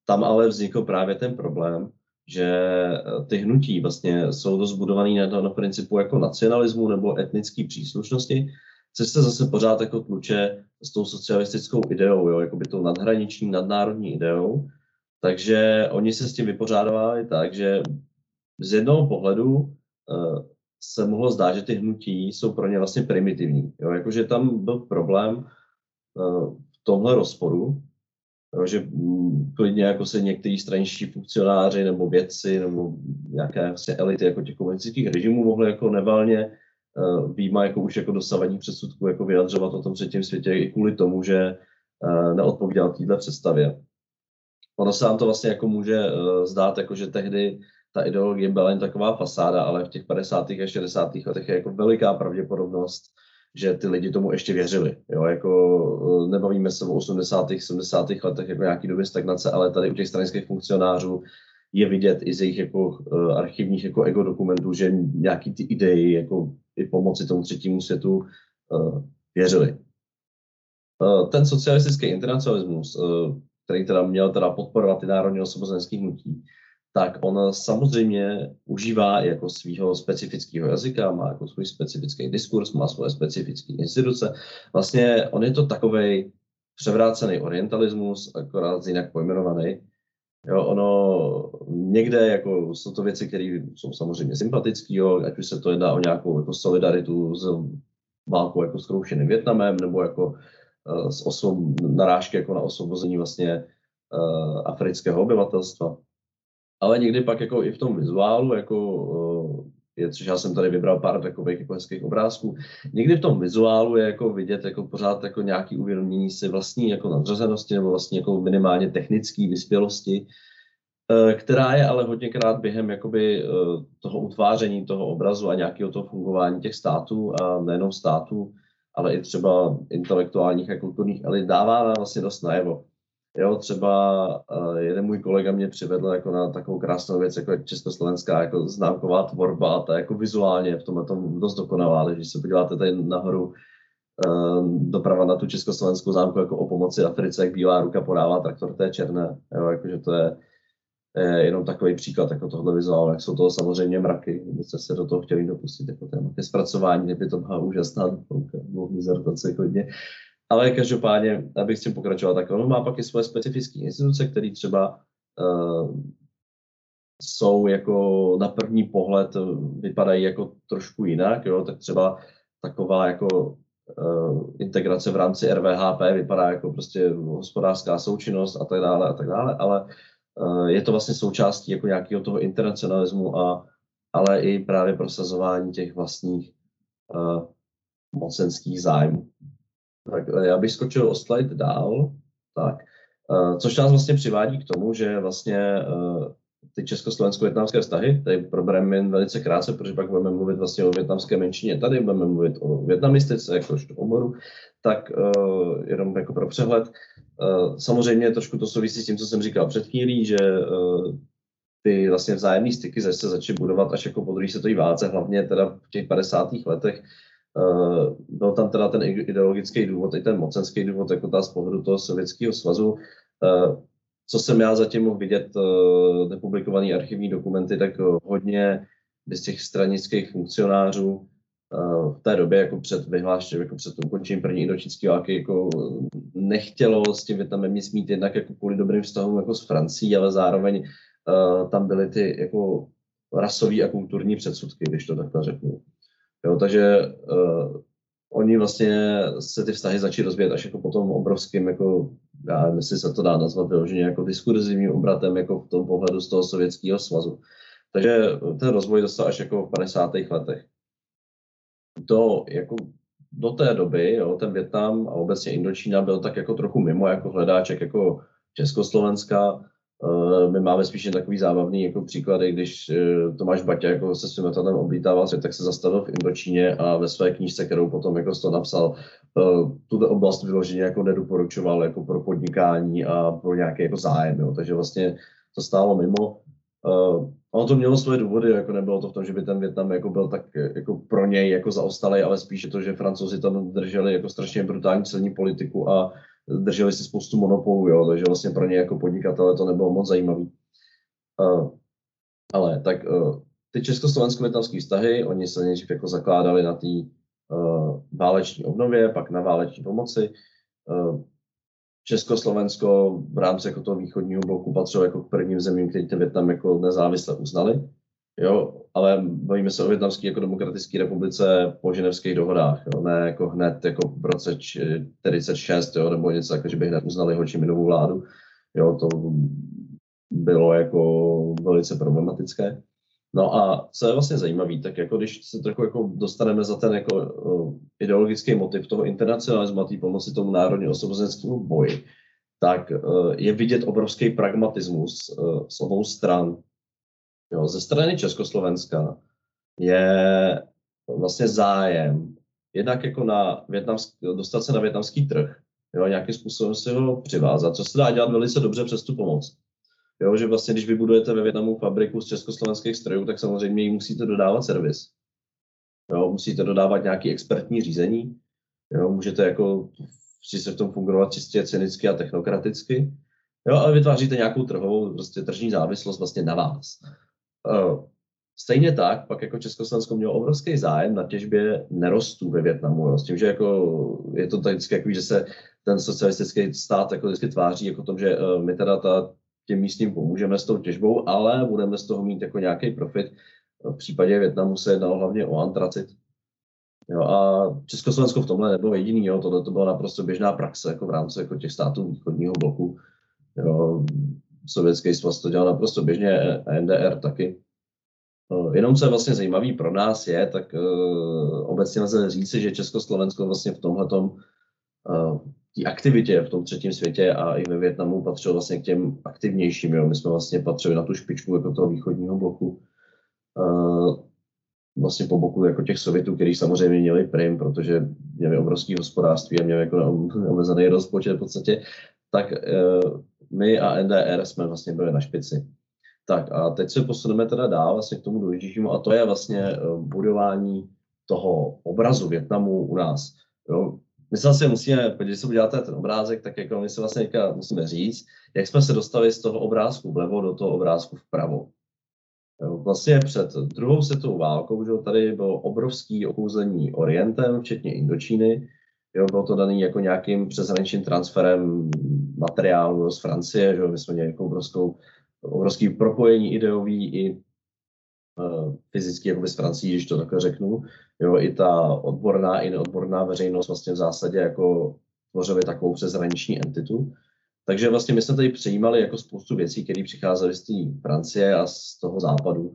Tam ale vznikl právě ten problém, že eh, ty hnutí vlastně jsou dost budovaný na, na principu jako nacionalismu nebo etnické příslušnosti, což se zase pořád jako tluče s tou socialistickou ideou, jo, jako by tou nadhraniční, nadnárodní ideou. Takže oni se s tím vypořádávali tak, že z jednoho pohledu uh, se mohlo zdát, že ty hnutí jsou pro ně vlastně primitivní. Jo? Jakože tam byl problém uh, v tomhle rozporu, že mm, klidně jako se někteří straničtí funkcionáři nebo vědci nebo nějaké vlastně elity jako těch komunistických režimů mohli jako nevalně uh, výjima jako už jako dosavadní předsudku jako vyjadřovat o tom třetím světě i kvůli tomu, že uh, neodpovídal této představě. Ono se nám to vlastně jako může uh, zdát, jako že tehdy ta ideologie byla jen taková fasáda, ale v těch 50. a 60. letech je jako veliká pravděpodobnost, že ty lidi tomu ještě věřili. Jo? Jako, eh, nebavíme se o 80. 70. letech jako nějaký doby stagnace, ale tady u těch stranických funkcionářů je vidět i z jejich jako, uh, archivních jako ego dokumentů, že nějaký ty idei jako i pomoci tomu třetímu světu uh, věřili. Ten socialistický internacionalismus který teda měl teda podporovat ty národně osvobozenské hnutí, tak on samozřejmě užívá jako svého specifického jazyka, má jako svůj specifický diskurs, má svoje specifické instituce. Vlastně on je to takový převrácený orientalismus, akorát jinak pojmenovaný. Jo, ono někde jako jsou to věci, které jsou samozřejmě sympatické, ať už se to jedná o nějakou jako solidaritu s válkou jako s kroušeným Větnamem, nebo jako uh, s osob, narážky jako na osvobození vlastně uh, afrického obyvatelstva. Ale někdy pak jako i v tom vizuálu, jako je, což já jsem tady vybral pár takových jako hezkých obrázků. Někdy v tom vizuálu je jako vidět jako pořád jako nějaký uvědomění si vlastní jako nadřazenosti nebo vlastně jako minimálně technické vyspělosti, eh, která je ale hodněkrát během jakoby eh, toho utváření toho obrazu a nějakého toho fungování těch států a nejenom států, ale i třeba intelektuálních a kulturních elit dává vlastně dost najevo. Jo, třeba uh, jeden můj kolega mě přivedl jako na takovou krásnou věc, jako československá jako známková tvorba a ta jako vizuálně v tomhle tom dost dokonalá, když se podíváte tady nahoru uh, doprava na tu československou zámku jako o pomoci Africe, jak bílá ruka podává traktor té černé, jo, jakože to je, je jenom takový příklad jako tohle vizuálu, jak jsou toho samozřejmě mraky, kdybyste se do toho chtěli dopustit jako téma ke zpracování, kdyby to byla úžasná dvouka, dvou hodně. Ale každopádně, abych s tím pokračoval, tak ono má pak i svoje specifické instituce, které třeba uh, jsou jako na první pohled vypadají jako trošku jinak, jo? tak třeba taková jako uh, integrace v rámci RVHP vypadá jako prostě hospodářská součinnost a tak dále a tak dále, ale uh, je to vlastně součástí jako nějakého toho internacionalismu a ale i právě prosazování těch vlastních uh, mocenských zájmů. Tak eh, já bych skočil o slide dál. Tak. Uh, což nás vlastně přivádí k tomu, že vlastně uh, ty československo-větnamské vztahy, tady probereme jen velice krátce, protože pak budeme mluvit vlastně o větnamské menšině tady, budeme mluvit o větnamistice, jakožto oboru, tak uh, jenom jako pro přehled. Uh, samozřejmě trošku to souvisí s tím, co jsem říkal před chvílí, že uh, ty vlastně vzájemné styky zase začaly budovat až jako po druhé světové válce, hlavně teda v těch 50. letech, byl tam teda ten ideologický důvod, i ten mocenský důvod, jako ta z pohledu toho Sovětského svazu. Uh, co jsem já zatím mohl vidět, uh, nepublikované archivní dokumenty, tak hodně z těch stranických funkcionářů v té době, jako před vyhlášením, jako před ukončením první indočínské války, jako nechtělo s tím Větnamem nic mít jednak jako kvůli dobrým vztahům jako s Francií, ale zároveň tam byly ty jako rasové a kulturní předsudky, když to takhle řeknu. Jo, takže uh, oni vlastně se ty vztahy začaly rozvíjet až jako potom obrovským, jako, já nevím, jestli se to dá nazvat vyloženě jako diskurzivním obratem jako v tom pohledu z toho Sovětského svazu. Takže ten rozvoj dostal až jako v 50. letech. To jako do té doby, jo, ten Větnam a obecně Indočína byl tak jako trochu mimo jako hledáček jako Československa, my máme spíše takový zábavný jako příklady, když eh, Tomáš Baťa jako se svým letadlem oblítával tak se zastavil v Indočíně a ve své knížce, kterou potom jako to napsal, eh, tuto oblast vyloženě jako nedoporučoval jako pro podnikání a pro nějaký jako zájem. Jo. Takže vlastně to stálo mimo. Ono to mělo svoje důvody, jako nebylo to v tom, že by ten Větnam jako byl tak jako pro něj jako zaostalý, ale spíše to, že francouzi tam drželi jako strašně brutální celní politiku a drželi si spoustu monopolů, jo, takže vlastně pro ně jako podnikatele to nebylo moc zajímavý. Uh, ale tak uh, ty československo-větnamské vztahy, oni se nejdřív jako zakládali na té uh, váleční obnově, pak na váleční pomoci. Uh, Československo v rámci jako toho východního bloku patřilo jako k prvním zemím, který ten Větnam jako nezávisle uznali. Jo, ale bavíme se o Větnamské jako demokratické republice po ženevských dohodách, jo, ne jako hned jako v roce 46, jo, nebo něco jako, že by hned uznali Hočiminovou vládu. Jo, to bylo jako velice problematické. No a co je vlastně zajímavé, tak jako když se trochu jako dostaneme za ten jako ideologický motiv toho internacionalismu a té pomoci tomu národně osvobozenskému boji, tak uh, je vidět obrovský pragmatismus uh, z obou stran Jo, ze strany Československa je vlastně zájem jednak jako na dostat se na větnamský trh, jo, nějakým způsobem si ho přivázat, co se dá dělat velice dobře přes tu pomoc. Jo, že vlastně, když vybudujete ve Větnamu fabriku z československých strojů, tak samozřejmě jí musíte dodávat servis. Jo, musíte dodávat nějaký expertní řízení. Jo, můžete jako si se v tom fungovat čistě cynicky a technokraticky, Jo, ale vytváříte nějakou trhovou, prostě tržní závislost vlastně na vás. Uh, Stejně tak, pak jako Československo mělo obrovský zájem na těžbě nerostů ve Větnamu, jo, s tím, že jako je to tak vždycky, jako, že se ten socialistický stát jako vždycky tváří jako tom, že uh, my teda ta, těm místním pomůžeme s tou těžbou, ale budeme z toho mít jako nějaký profit. V případě Větnamu se jednalo hlavně o antracit. Jo, a Československo v tomhle nebylo jediný, jo, tohle to byla naprosto běžná praxe jako v rámci jako těch států východního bloku. Jo, Sovětský svaz to dělal naprosto běžně, NDR taky. Jenom co je vlastně zajímavý pro nás je, tak uh, obecně lze říci, že Československo vlastně v té aktivitě v tom třetím světě a i ve Větnamu patřilo vlastně k těm aktivnějším. Jo. My jsme vlastně patřili na tu špičku jako toho východního bloku. Vlastně po boku jako těch Sovětů, který samozřejmě měli prim, protože měli obrovský hospodářství a měli jako omezený rozpočet v podstatě, tak my a NDR jsme vlastně byli na špici. Tak a teď se posuneme teda dál vlastně k tomu důležitějšímu a to je vlastně eh, budování toho obrazu Větnamu u nás. Jo. My se vlastně musíme, když se uděláte ten obrázek, tak jako my se vlastně musíme říct, jak jsme se dostali z toho obrázku vlevo do toho obrázku vpravo. Vlastně před druhou světovou válkou, že tady bylo obrovský okouzení Orientem, včetně Indočíny, Jo, bylo to daný jako nějakým přeshraničním transferem materiálu z Francie, že my jsme měli jako obrovskou obrovský propojení ideový i uh, fyzicky jako s Francií, když to takhle řeknu. Jo, i ta odborná i neodborná veřejnost vlastně v zásadě jako tvořili takovou přeshraniční entitu. Takže vlastně my jsme tady přijímali jako spoustu věcí, které přicházely z té Francie a z toho západu.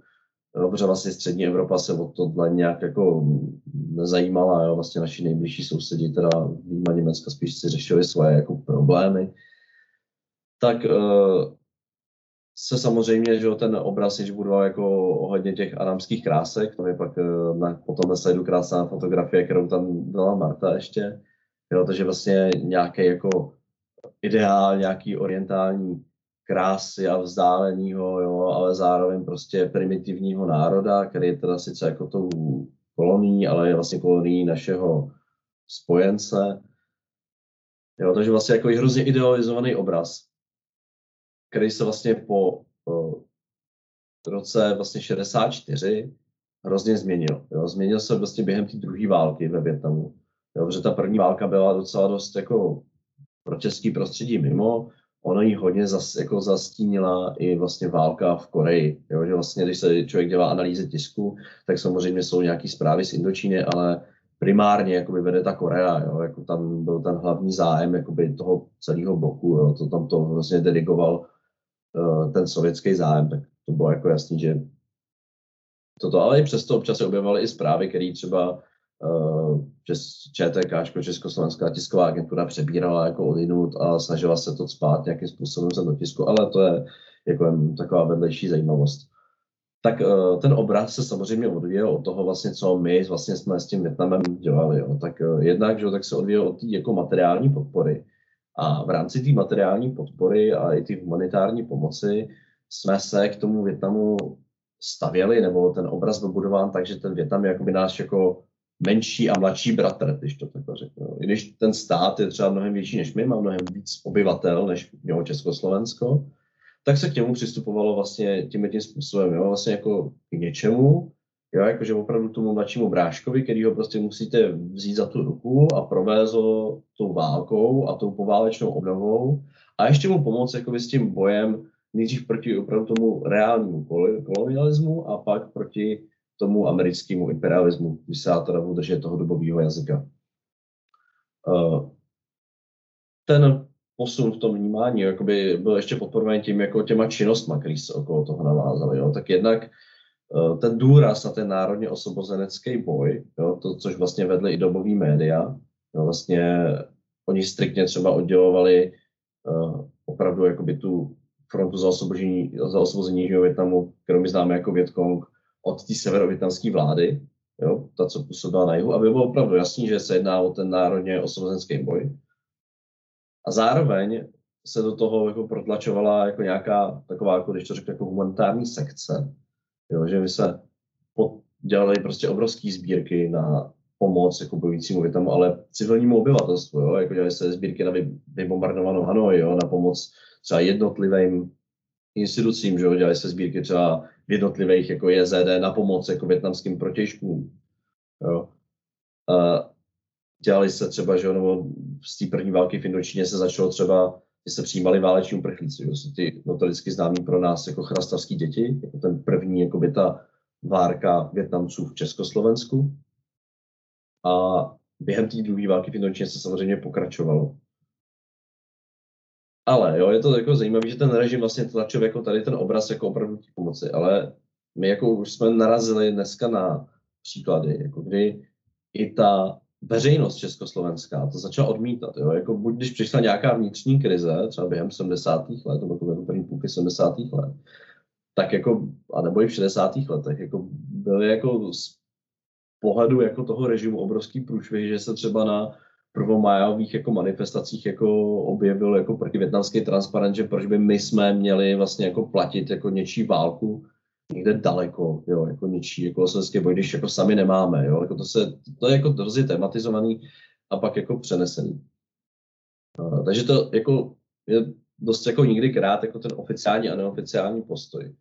Jo, protože vlastně střední Evropa se o tohle nějak jako nezajímala, jo, vlastně naši nejbližší sousedi, teda výjima Německa, spíš si řešili svoje jako problémy. Tak uh, se samozřejmě, že ten obraz již budoval jako ohledně těch aramských krásek, to je pak eh, na, potom na krásná fotografie, kterou tam dala Marta ještě, jo, takže vlastně nějaký jako ideál, nějaký orientální krásy a vzdáleného, jo, ale zároveň prostě primitivního národa, který je teda sice jako tou kolonií, ale je vlastně kolonií našeho spojence. Jo, takže vlastně jako hrozně idealizovaný obraz který se vlastně po uh, roce vlastně 64 hrozně změnil. Jo. Změnil se vlastně během té druhé války ve Větnamu. Jo, protože ta první válka byla docela dost jako pro český prostředí mimo, ono ji hodně zas, jako zastínila i vlastně válka v Koreji. Jo, že vlastně, když se člověk dělá analýzy tisku, tak samozřejmě jsou nějaké zprávy z Indočíny, ale primárně jakoby vede ta Korea, jo, jako tam byl ten hlavní zájem jakoby toho celého bloku, jo, to tam to vlastně dedigoval Eh, ten sovětský zájem, tak to bylo jako jasný, že toto, ale i přesto občas se objevovaly i zprávy, které třeba uh, ČTK, Československá tisková agentura přebírala jako odinut a snažila se to spát nějakým způsobem do tisku, ale to je jako taková vedlejší zajímavost. Tak uh, ten obraz se samozřejmě odvíjel od toho vlastně, co my vlastně jsme s tím Větnamem dělali. Jo. Tak uh, jednak, že, tak se odvíjel od té jako materiální podpory, a v rámci té materiální podpory a i té humanitární pomoci jsme se k tomu Větnamu stavěli, nebo ten obraz byl budován tak, že ten Větnam je jakoby náš jako menší a mladší bratr, když to takhle řeknu. I když ten stát je třeba mnohem větší než my, má mnohem víc obyvatel než mělo Československo, tak se k němu přistupovalo vlastně tím tím způsobem, jo, vlastně jako k něčemu, Jo, jakože opravdu tomu mladšímu bráškovi, který ho prostě musíte vzít za tu ruku a provést ho tou válkou a tou poválečnou obnovou a ještě mu pomoct jakoby s tím bojem nejdřív proti opravdu tomu reálnímu kolonialismu a pak proti tomu americkému imperialismu, když se teda budu držet toho dobového jazyka. Uh, ten posun v tom vnímání jakoby byl ještě podporovaný tím jako těma činnostma, které se okolo toho navázaly. Tak jednak Eh, ten důraz na ten národně osobozenecký boj, jo, to, což vlastně vedly i dobový média, jo, vlastně oni striktně třeba oddělovali uh, opravdu jakoby tu frontu za, osvobození, za osvobození Větnamu, kterou my známe jako Větkong, od té severovětnamské vlády, jo, ta, co působila na jihu, aby bylo opravdu jasný, že se jedná o ten národně osvobozenský boj. A zároveň se do toho jako protlačovala jako nějaká taková, jako když to řeknu, jako humanitární sekce, Jo, že my se dělali prostě obrovské sbírky na pomoc jako bojujícímu Větnamu, ale civilnímu obyvatelstvu, jo? jako dělali se sbírky na vybombardovanou Hanoi, jo? na pomoc třeba jednotlivým institucím, že jo? se sbírky třeba v jednotlivých jako JZD na pomoc jako větnamským protěžkům. Jo? A dělali se třeba, že jo, nebo z té první války v Indočíně se začalo třeba, kdy se přijímali váleční uprchlíci, jo? jsou ty notoricky známí pro nás jako chrastavský děti, jako ten první, jako by ta várka Větnamců v Československu. A během té druhé války v Indočíně se samozřejmě pokračovalo. Ale jo, je to jako zajímavé, že ten režim vlastně tlačil jako tady ten obraz jako opravdu té pomoci, ale my jako už jsme narazili dneska na příklady, jako kdy i ta veřejnost československá to začala odmítat. Jo? Jako buď když přišla nějaká vnitřní krize, třeba během 70. let, nebo jako první půlky 70. let, tak jako, a nebo i v 60. letech, jako byly jako z pohledu jako toho režimu obrovský průšvih, že se třeba na prvomájových jako manifestacích jako objevil jako protivětnamský transparent, že proč by my jsme měli vlastně jako platit jako něčí válku někde daleko, jo, jako něčí jako slovenský boj, když jako sami nemáme, jo, jako to, se, to je jako hrozně tematizovaný a pak jako přenesený. Uh, takže to jako je dost jako někdy krát jako ten oficiální a neoficiální postoj.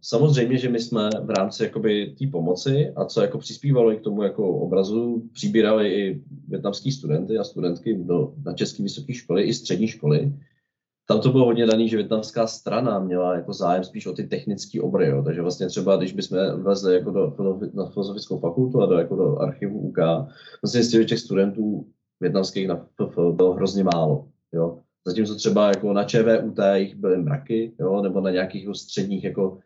Samozřejmě, že my jsme v rámci té pomoci a co jako přispívalo i k tomu jako obrazu, přibírali i větnamský studenty a studentky do, na české vysoké školy i střední školy. Tam to bylo hodně daný, že větnamská strana měla jako zájem spíš o ty technické obory. Jo. Takže vlastně třeba, když bychom vezli jako do, na filozofickou fakultu a do, jako do archivu UK, vlastně z těch studentů větnamských na FF bylo hrozně málo. Jo. Zatímco třeba jako na ČVUT jich byly mraky, jo, nebo na nějakých středních jako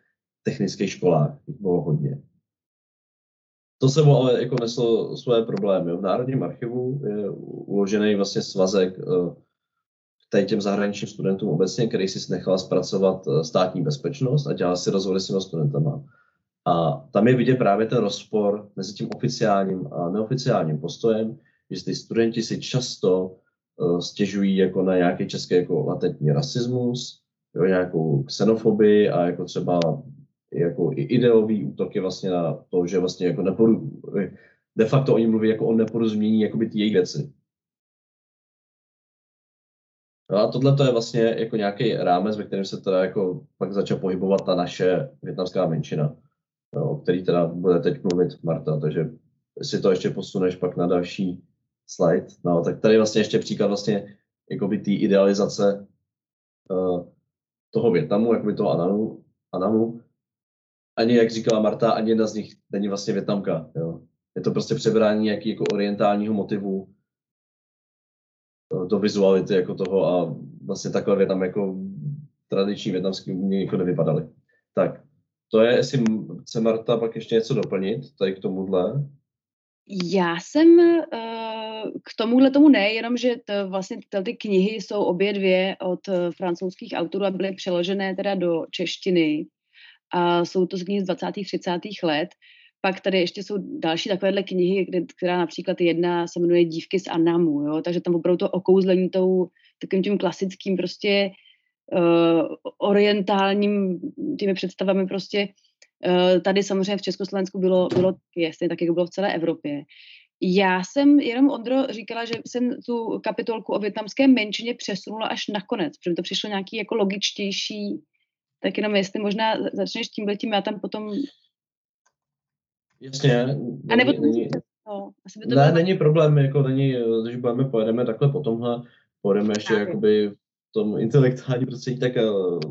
technických školách jich bylo hodně. To se ale jako neslo svoje problémy. V Národním archivu je uložený vlastně svazek eh, tady těm zahraničním studentům obecně, který si nechal zpracovat eh, státní bezpečnost a dělal si rozhovory s těmi studentama. A tam je vidět právě ten rozpor mezi tím oficiálním a neoficiálním postojem, že ty studenti si často stěžují jako na nějaký český jako latentní rasismus, jo, nějakou xenofobii a jako třeba jako i ideový útoky vlastně na to, že vlastně jako neporu, de facto oni mluví jako o neporozumění jakoby ty jejich věci. No a tohle to je vlastně jako nějaký rámec, ve kterém se teda jako pak začala pohybovat ta naše větnamská menšina, o který teda bude teď mluvit Marta, takže si to ještě posuneš pak na další slide. No, tak tady vlastně ještě příklad vlastně jakoby té idealizace uh, toho Větnamu, jakoby toho Anamu, Anamu, ani, jak říkala Marta, ani jedna z nich není vlastně Větnamka. Jo. Je to prostě přebrání nějaký jako orientálního motivu do vizuality jako toho a vlastně takhle Větnam jako tradiční větnamský umění jako nevypadaly. Tak, to je, jestli chce Marta pak ještě něco doplnit tady k tomuhle. Já jsem uh, k tomuhle tomu ne, jenom že to, vlastně ty knihy jsou obě dvě od uh, francouzských autorů a byly přeložené teda do češtiny a jsou to z knih z 20. 30. let. Pak tady ještě jsou další takovéhle knihy, kde, která například jedna se jmenuje Dívky z Anamu, jo? takže tam opravdu to okouzlení tou takovým tím klasickým prostě uh, orientálním těmi představami prostě uh, tady samozřejmě v Československu bylo, bylo jasně tak, jak bylo v celé Evropě. Já jsem jenom, Ondro, říkala, že jsem tu kapitolku o větnamské menšině přesunula až nakonec, protože to přišlo nějaký jako logičtější tak jenom jestli možná začneš tím tím, já tam potom... Jasně. A nebo není, no, asi by to ne, bylo... není problém, jako není, když budeme, pojedeme takhle po tomhle, pojedeme ještě tak. jakoby v tom intelektuální prostředí, tak eh,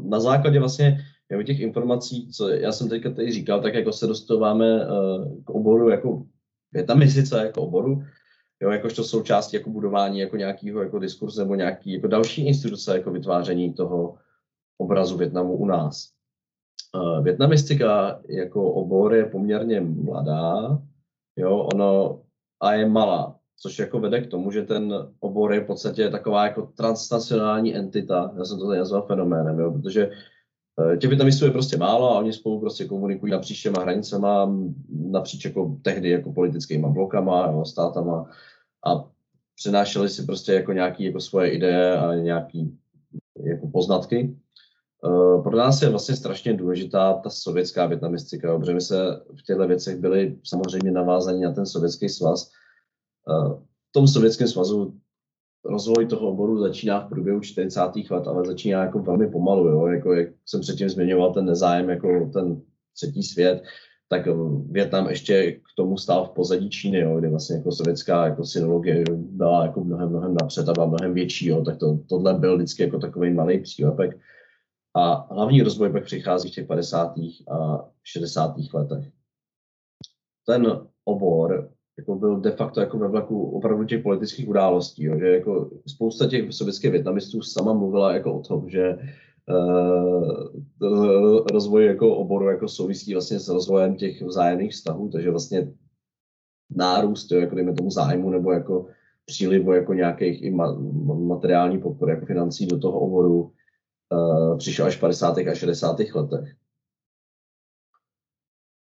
na základě vlastně těch informací, co já jsem teďka tady říkal, tak jako se dostáváme eh, k oboru jako větnamistice jako oboru, jo, jakožto součástí jako budování jako nějakého jako diskurzu nebo nějaký jako další instituce jako vytváření toho obrazu Větnamu u nás. Větnamistika jako obor je poměrně mladá, jo, ono a je malá, což jako vede k tomu, že ten obor je v podstatě taková jako transnacionální entita, já jsem to tady nazval fenoménem, jo, protože eh, těch Větnamistů je prostě málo a oni spolu prostě komunikují napříč těma hranicema, napříč jako tehdy jako politickýma blokama, jo, státama a přenášeli si prostě jako nějaký jako svoje ideje a nějaký jako poznatky. Uh, pro nás je vlastně strašně důležitá ta sovětská větnamistika, protože my se v těchto věcech byli samozřejmě navázaní na ten sovětský svaz. Uh, v tom sovětském svazu rozvoj toho oboru začíná v průběhu 40. let, ale začíná jako velmi pomalu, jo? Jako, jak jsem předtím zmiňoval, ten nezájem, jako ten třetí svět, tak Větnam ještě k tomu stál v pozadí Číny, jo, kdy vlastně jako sovětská jako synologie byla jako mnohem, mnohem napřed a byla mnohem větší, jo, tak to, tohle byl vždycky jako takový malý přílepek. A hlavní rozvoj pak přichází v těch 50. a 60. letech. Ten obor jako byl de facto jako ve vlaku opravdu těch politických událostí, jo, že jako spousta těch sovětských větnamistů sama mluvila jako o tom, že uh, rozvoj jako oboru jako souvisí vlastně s rozvojem těch vzájemných vztahů, takže vlastně nárůst, jo, jako dejme tomu zájmu nebo jako přílivu jako nějakých i ma- materiální podpory jako financí do toho oboru uh, přišel až v 50. a 60. letech.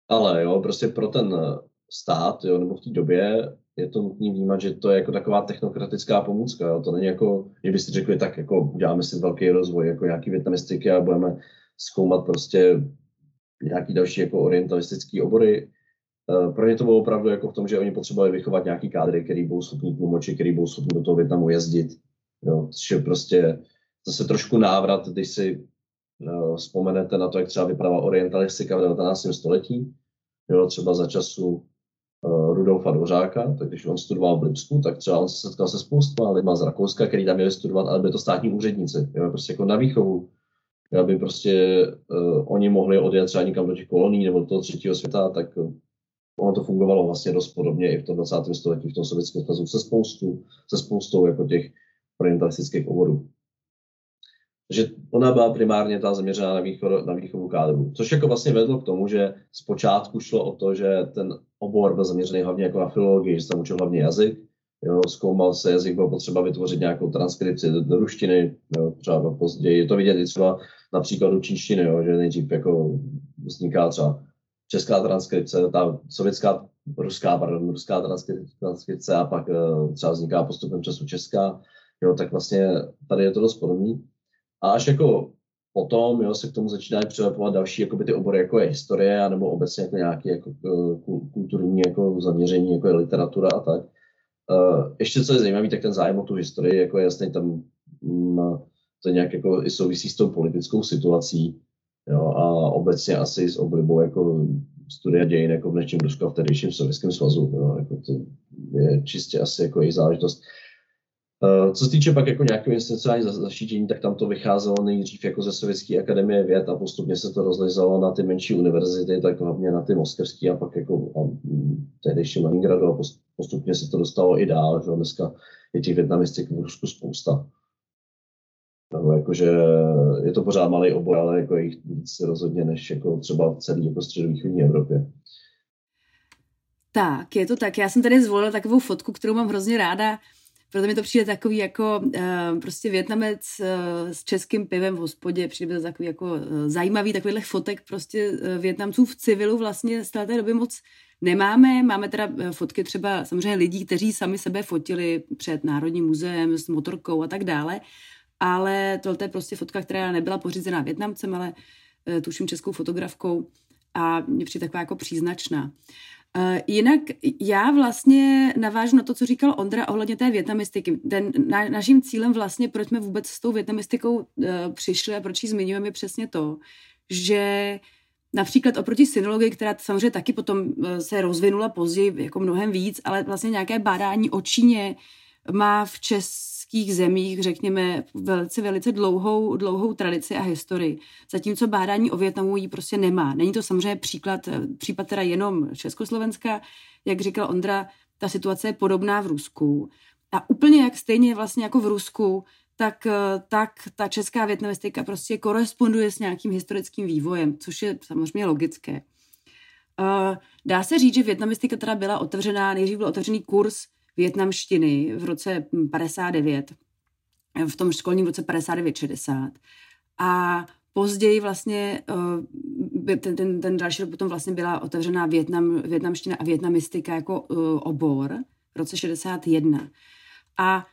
Ale jo, prostě pro ten stát, jo, nebo v té době je to nutné vnímat, že to je jako taková technokratická pomůcka. Jo. To není jako, že byste řekli, tak jako uděláme si velký rozvoj, jako nějaký větnamistiky a budeme zkoumat prostě nějaký další jako orientalistický obory. Eh, pro ně to bylo opravdu jako v tom, že oni potřebovali vychovat nějaký kádry, který budou schopni tlumočit, který budou schopni do toho Větnamu jezdit. Jo. Že prostě zase trošku návrat, když si uh, vzpomenete na to, jak třeba vypadala orientalistika v 19. století, jo, třeba za času Rudolfa Dvořáka, tak když on studoval v Lipsku, tak třeba on se setkal se spoustama lidma z Rakouska, který tam měli studovat, ale byli to státní úředníci, jo, prostě jako na výchovu, aby prostě uh, oni mohli odjet třeba někam do těch kolonií nebo do toho třetího světa, tak uh, ono to fungovalo vlastně dost podobně i v tom 20. století, v tom sovětském svazu se spoustu, se spoustou jako těch orientalistických oborů. Takže ona byla primárně ta zaměřená na, výchovu, na výchovu kádru. Což jako vlastně vedlo k tomu, že zpočátku šlo o to, že ten obor byl zaměřený hlavně jako na filologii, že se tam učil hlavně jazyk, jo, zkoumal se jazyk, bylo potřeba vytvořit nějakou transkripci do, do ruštiny, jo, třeba později. Je to vidět i třeba na příkladu čínštiny, jo, že nejdřív jako vzniká třeba česká transkripce, ta sovětská, ruská, pardon, ruská transkripce a pak uh, třeba vzniká postupem času česká, jo, tak vlastně tady je to dost podobný. A až jako potom jo, se k tomu začínají přilepovat další jakoby, ty obory, jako je historie, nebo obecně jako nějaké jako, eh, kulturní jako zaměření, jako je literatura a tak. Uh, ještě co je zajímavé, tak ten zájem o tu historii, jako je jasný tam, um, to nějak jako i souvisí s tou politickou situací, jo, a obecně asi s oblibou jako studia dějin jako v něčem Ruska v tehdejším sovětském svazu, jo, jako to je čistě asi jako její záležitost. Eh, co se týče pak jako nějakého institucionálního zaštítění, tak tam to vycházelo nejdřív jako ze Sovětské akademie věd a postupně se to rozlizalo na ty menší univerzity, tak hlavně na ty moskevské a pak jako a mm, tehdejší Leningradu a postupně se to dostalo i dál, že dneska je těch větnamistik v Rusku spousta. Nebo jakože je to pořád malý obor, ale jako jich víc rozhodně než jako třeba v celé jako středovýchodní Evropě. Tak, je to tak. Já jsem tady zvolila takovou fotku, kterou mám hrozně ráda proto mi to přijde takový jako uh, prostě větnamec uh, s českým pivem v hospodě, přijde to takový jako uh, zajímavý, takovýhle fotek prostě uh, větnamců v civilu vlastně z té doby moc nemáme. Máme teda fotky třeba samozřejmě lidí, kteří sami sebe fotili před Národním muzeem s motorkou a tak dále, ale tohle je prostě fotka, která nebyla pořízená Větnamcem, ale uh, tuším českou fotografkou a mě přijde taková jako příznačná. Uh, jinak já vlastně navážu na to, co říkal Ondra ohledně té větnamistiky. Ten, na, naším cílem vlastně, proč jsme vůbec s tou větnamistikou uh, přišli a proč ji zmiňujeme, je přesně to, že například oproti synologii, která samozřejmě taky potom uh, se rozvinula později jako mnohem víc, ale vlastně nějaké bádání o Číně má v Čes evropských zemích, řekněme, velice, velice dlouhou, dlouhou tradici a historii. Zatímco bádání o Větnamu ji prostě nemá. Není to samozřejmě příklad, případ teda jenom Československa, jak říkal Ondra, ta situace je podobná v Rusku. A úplně jak stejně vlastně jako v Rusku, tak, tak ta česká větnamistika prostě koresponduje s nějakým historickým vývojem, což je samozřejmě logické. Dá se říct, že větnamistika teda byla otevřená, nejdřív byl otevřený kurz větnamštiny v roce 59, v tom školním roce 59-60. A později vlastně eh, ten, ten, ten další rok potom vlastně byla otevřená Větnam, větnamština a větnamistika jako uh, obor v roce 61. A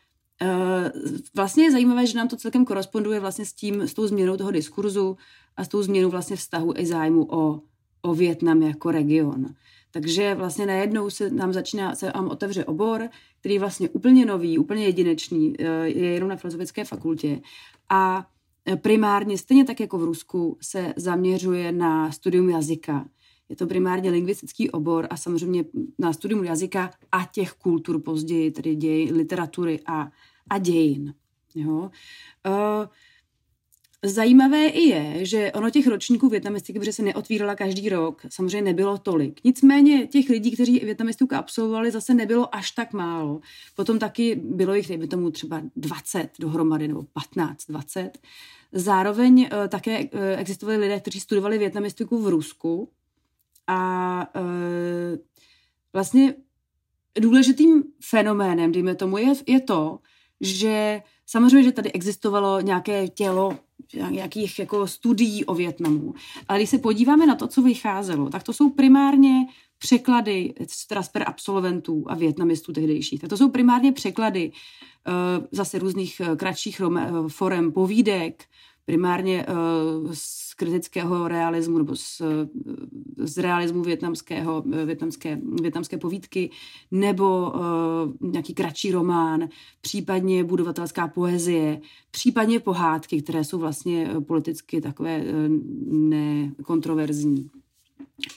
vlastně je zajímavé, že nám to celkem koresponduje vlastně s tím, s tou změnou toho diskurzu a s tou změnou vlastně vztahu i zájmu o, o Větnam jako region. Takže vlastně najednou se nám začíná, se nám otevře obor, který je vlastně úplně nový, úplně jedinečný, eh, je jenom na filozofické fakultě a primárně, stejně tak jako v Rusku, se zaměřuje na studium jazyka. Je to primárně lingvistický obor a samozřejmě na studium jazyka a těch kultur později, tedy děj, literatury a, a dějin. Jo? Uh, Zajímavé i je, že ono těch ročníků větnamistiky, protože se neotvírala každý rok, samozřejmě nebylo tolik. Nicméně těch lidí, kteří větnamistiku absolvovali, zase nebylo až tak málo. Potom taky bylo jich, dejme tomu třeba 20 dohromady, nebo 15, 20. Zároveň uh, také uh, existovali lidé, kteří studovali větnamistiku v Rusku a uh, vlastně důležitým fenoménem, dejme tomu, je, je to, že samozřejmě, že tady existovalo nějaké tělo nějakých jako studií o Větnamu. Ale když se podíváme na to, co vycházelo, tak to jsou primárně překlady transfer absolventů a větnamistů tehdejších. Tak to jsou primárně překlady uh, zase různých uh, kratších uh, forem povídek, primárně uh, z kritického realismu nebo z, z realismu větnamského, větnamské, větnamské povídky, nebo nějaký kratší román, případně budovatelská poezie, případně pohádky, které jsou vlastně politicky takové nekontroverzní.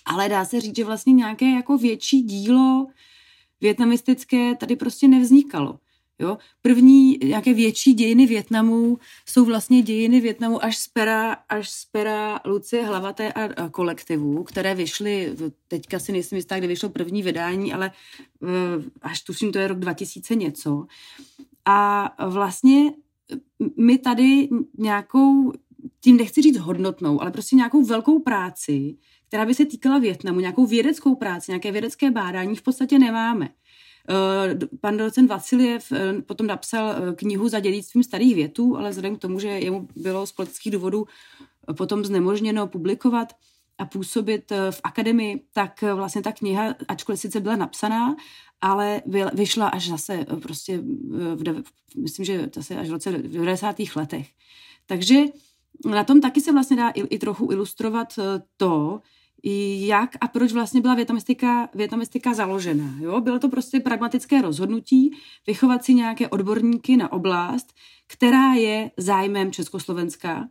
Ale dá se říct, že vlastně nějaké jako větší dílo větnamistické tady prostě nevznikalo. Jo? První nějaké větší dějiny Větnamu jsou vlastně dějiny Větnamu až z pera, až z pera Lucie Hlavaté a, kolektivu, které vyšly, teďka si nejsem jistá, kde vyšlo první vydání, ale uh, až tuším, to je rok 2000 něco. A vlastně my tady nějakou, tím nechci říct hodnotnou, ale prostě nějakou velkou práci, která by se týkala Větnamu, nějakou vědeckou práci, nějaké vědecké bádání v podstatě nemáme. Eh, pan docent Vasiljev eh, potom napsal eh, knihu za dědictvím starých větů, ale vzhledem k tomu, že jemu bylo z politických důvodů potom znemožněno publikovat a působit v akademii, tak vlastně ta kniha, ačkoliv sice byla napsaná, ale vyšla až zase prostě, v, myslím, že zase až v roce 90. letech. Takže na tom taky se vlastně dá i, i trochu ilustrovat to, jak a proč vlastně byla větnamistika, větnamistika založena. Jo? Bylo to prostě pragmatické rozhodnutí vychovat si nějaké odborníky na oblast, která je zájmem Československa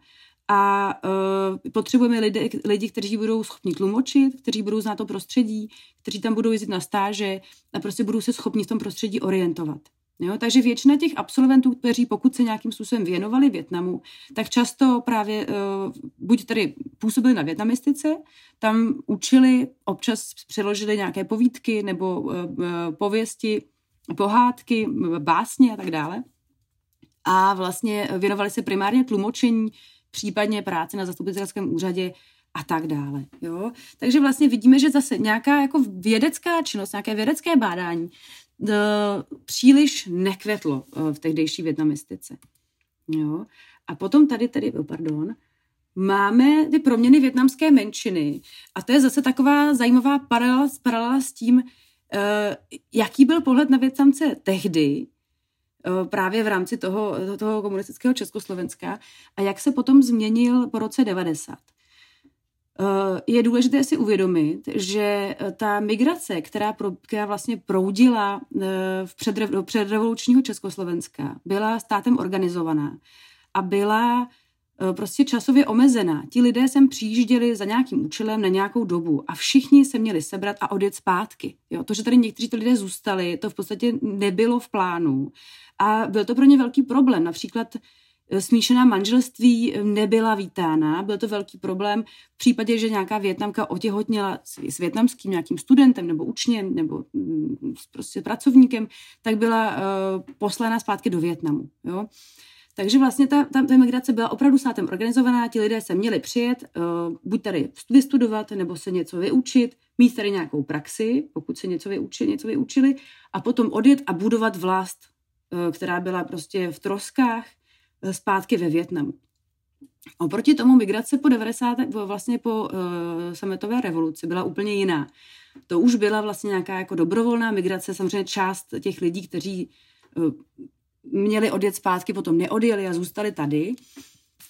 a uh, potřebujeme lidi, lidi, kteří budou schopni tlumočit, kteří budou znát to prostředí, kteří tam budou jezdit na stáže a prostě budou se schopni v tom prostředí orientovat. Jo, takže většina těch absolventů, kteří pokud se nějakým způsobem věnovali Větnamu, tak často právě uh, buď tady působili na větnamistice, tam učili, občas přeložili nějaké povídky nebo uh, pověsti, pohádky, básně a tak dále. A vlastně věnovali se primárně tlumočení, případně práci na zastupitelském úřadě a tak dále. Jo? Takže vlastně vidíme, že zase nějaká jako vědecká činnost, nějaké vědecké bádání příliš nekvetlo eh, v tehdejší větnamistice. Jo? A potom tady, tady, oh, pardon, máme ty proměny větnamské menšiny. A to je zase taková zajímavá paralela, paralela s tím, eh, jaký byl pohled na Větnamce tehdy, eh, právě v rámci toho, toho komunistického Československa a jak se potom změnil po roce 90. Eh, je důležité si uvědomit, že eh, ta migrace, která, pro, která vlastně proudila eh, v předrev, do předrevolučního Československa, byla státem organizovaná a byla prostě časově omezená. Ti lidé sem přijížděli za nějakým účelem na nějakou dobu a všichni se měli sebrat a odjet zpátky. Jo, to, že tady někteří to lidé zůstali, to v podstatě nebylo v plánu. A byl to pro ně velký problém. Například smíšená manželství nebyla vítána. Byl to velký problém v případě, že nějaká Větnamka otěhotněla s větnamským nějakým studentem nebo učněm nebo mm, prostě pracovníkem, tak byla uh, poslána zpátky do Větnamu. Jo? Takže vlastně ta, ta, ta migrace byla opravdu státem organizovaná, ti lidé se měli přijet, uh, buď tady vystudovat, nebo se něco vyučit, mít tady nějakou praxi, pokud se něco vyučili, něco vyučili, a potom odjet a budovat vlast, uh, která byla prostě v troskách, zpátky ve Větnamu. Oproti tomu migrace po 90. vlastně po uh, sametové revoluci byla úplně jiná. To už byla vlastně nějaká jako dobrovolná migrace, samozřejmě část těch lidí, kteří uh, měli odjet zpátky, potom neodjeli a zůstali tady.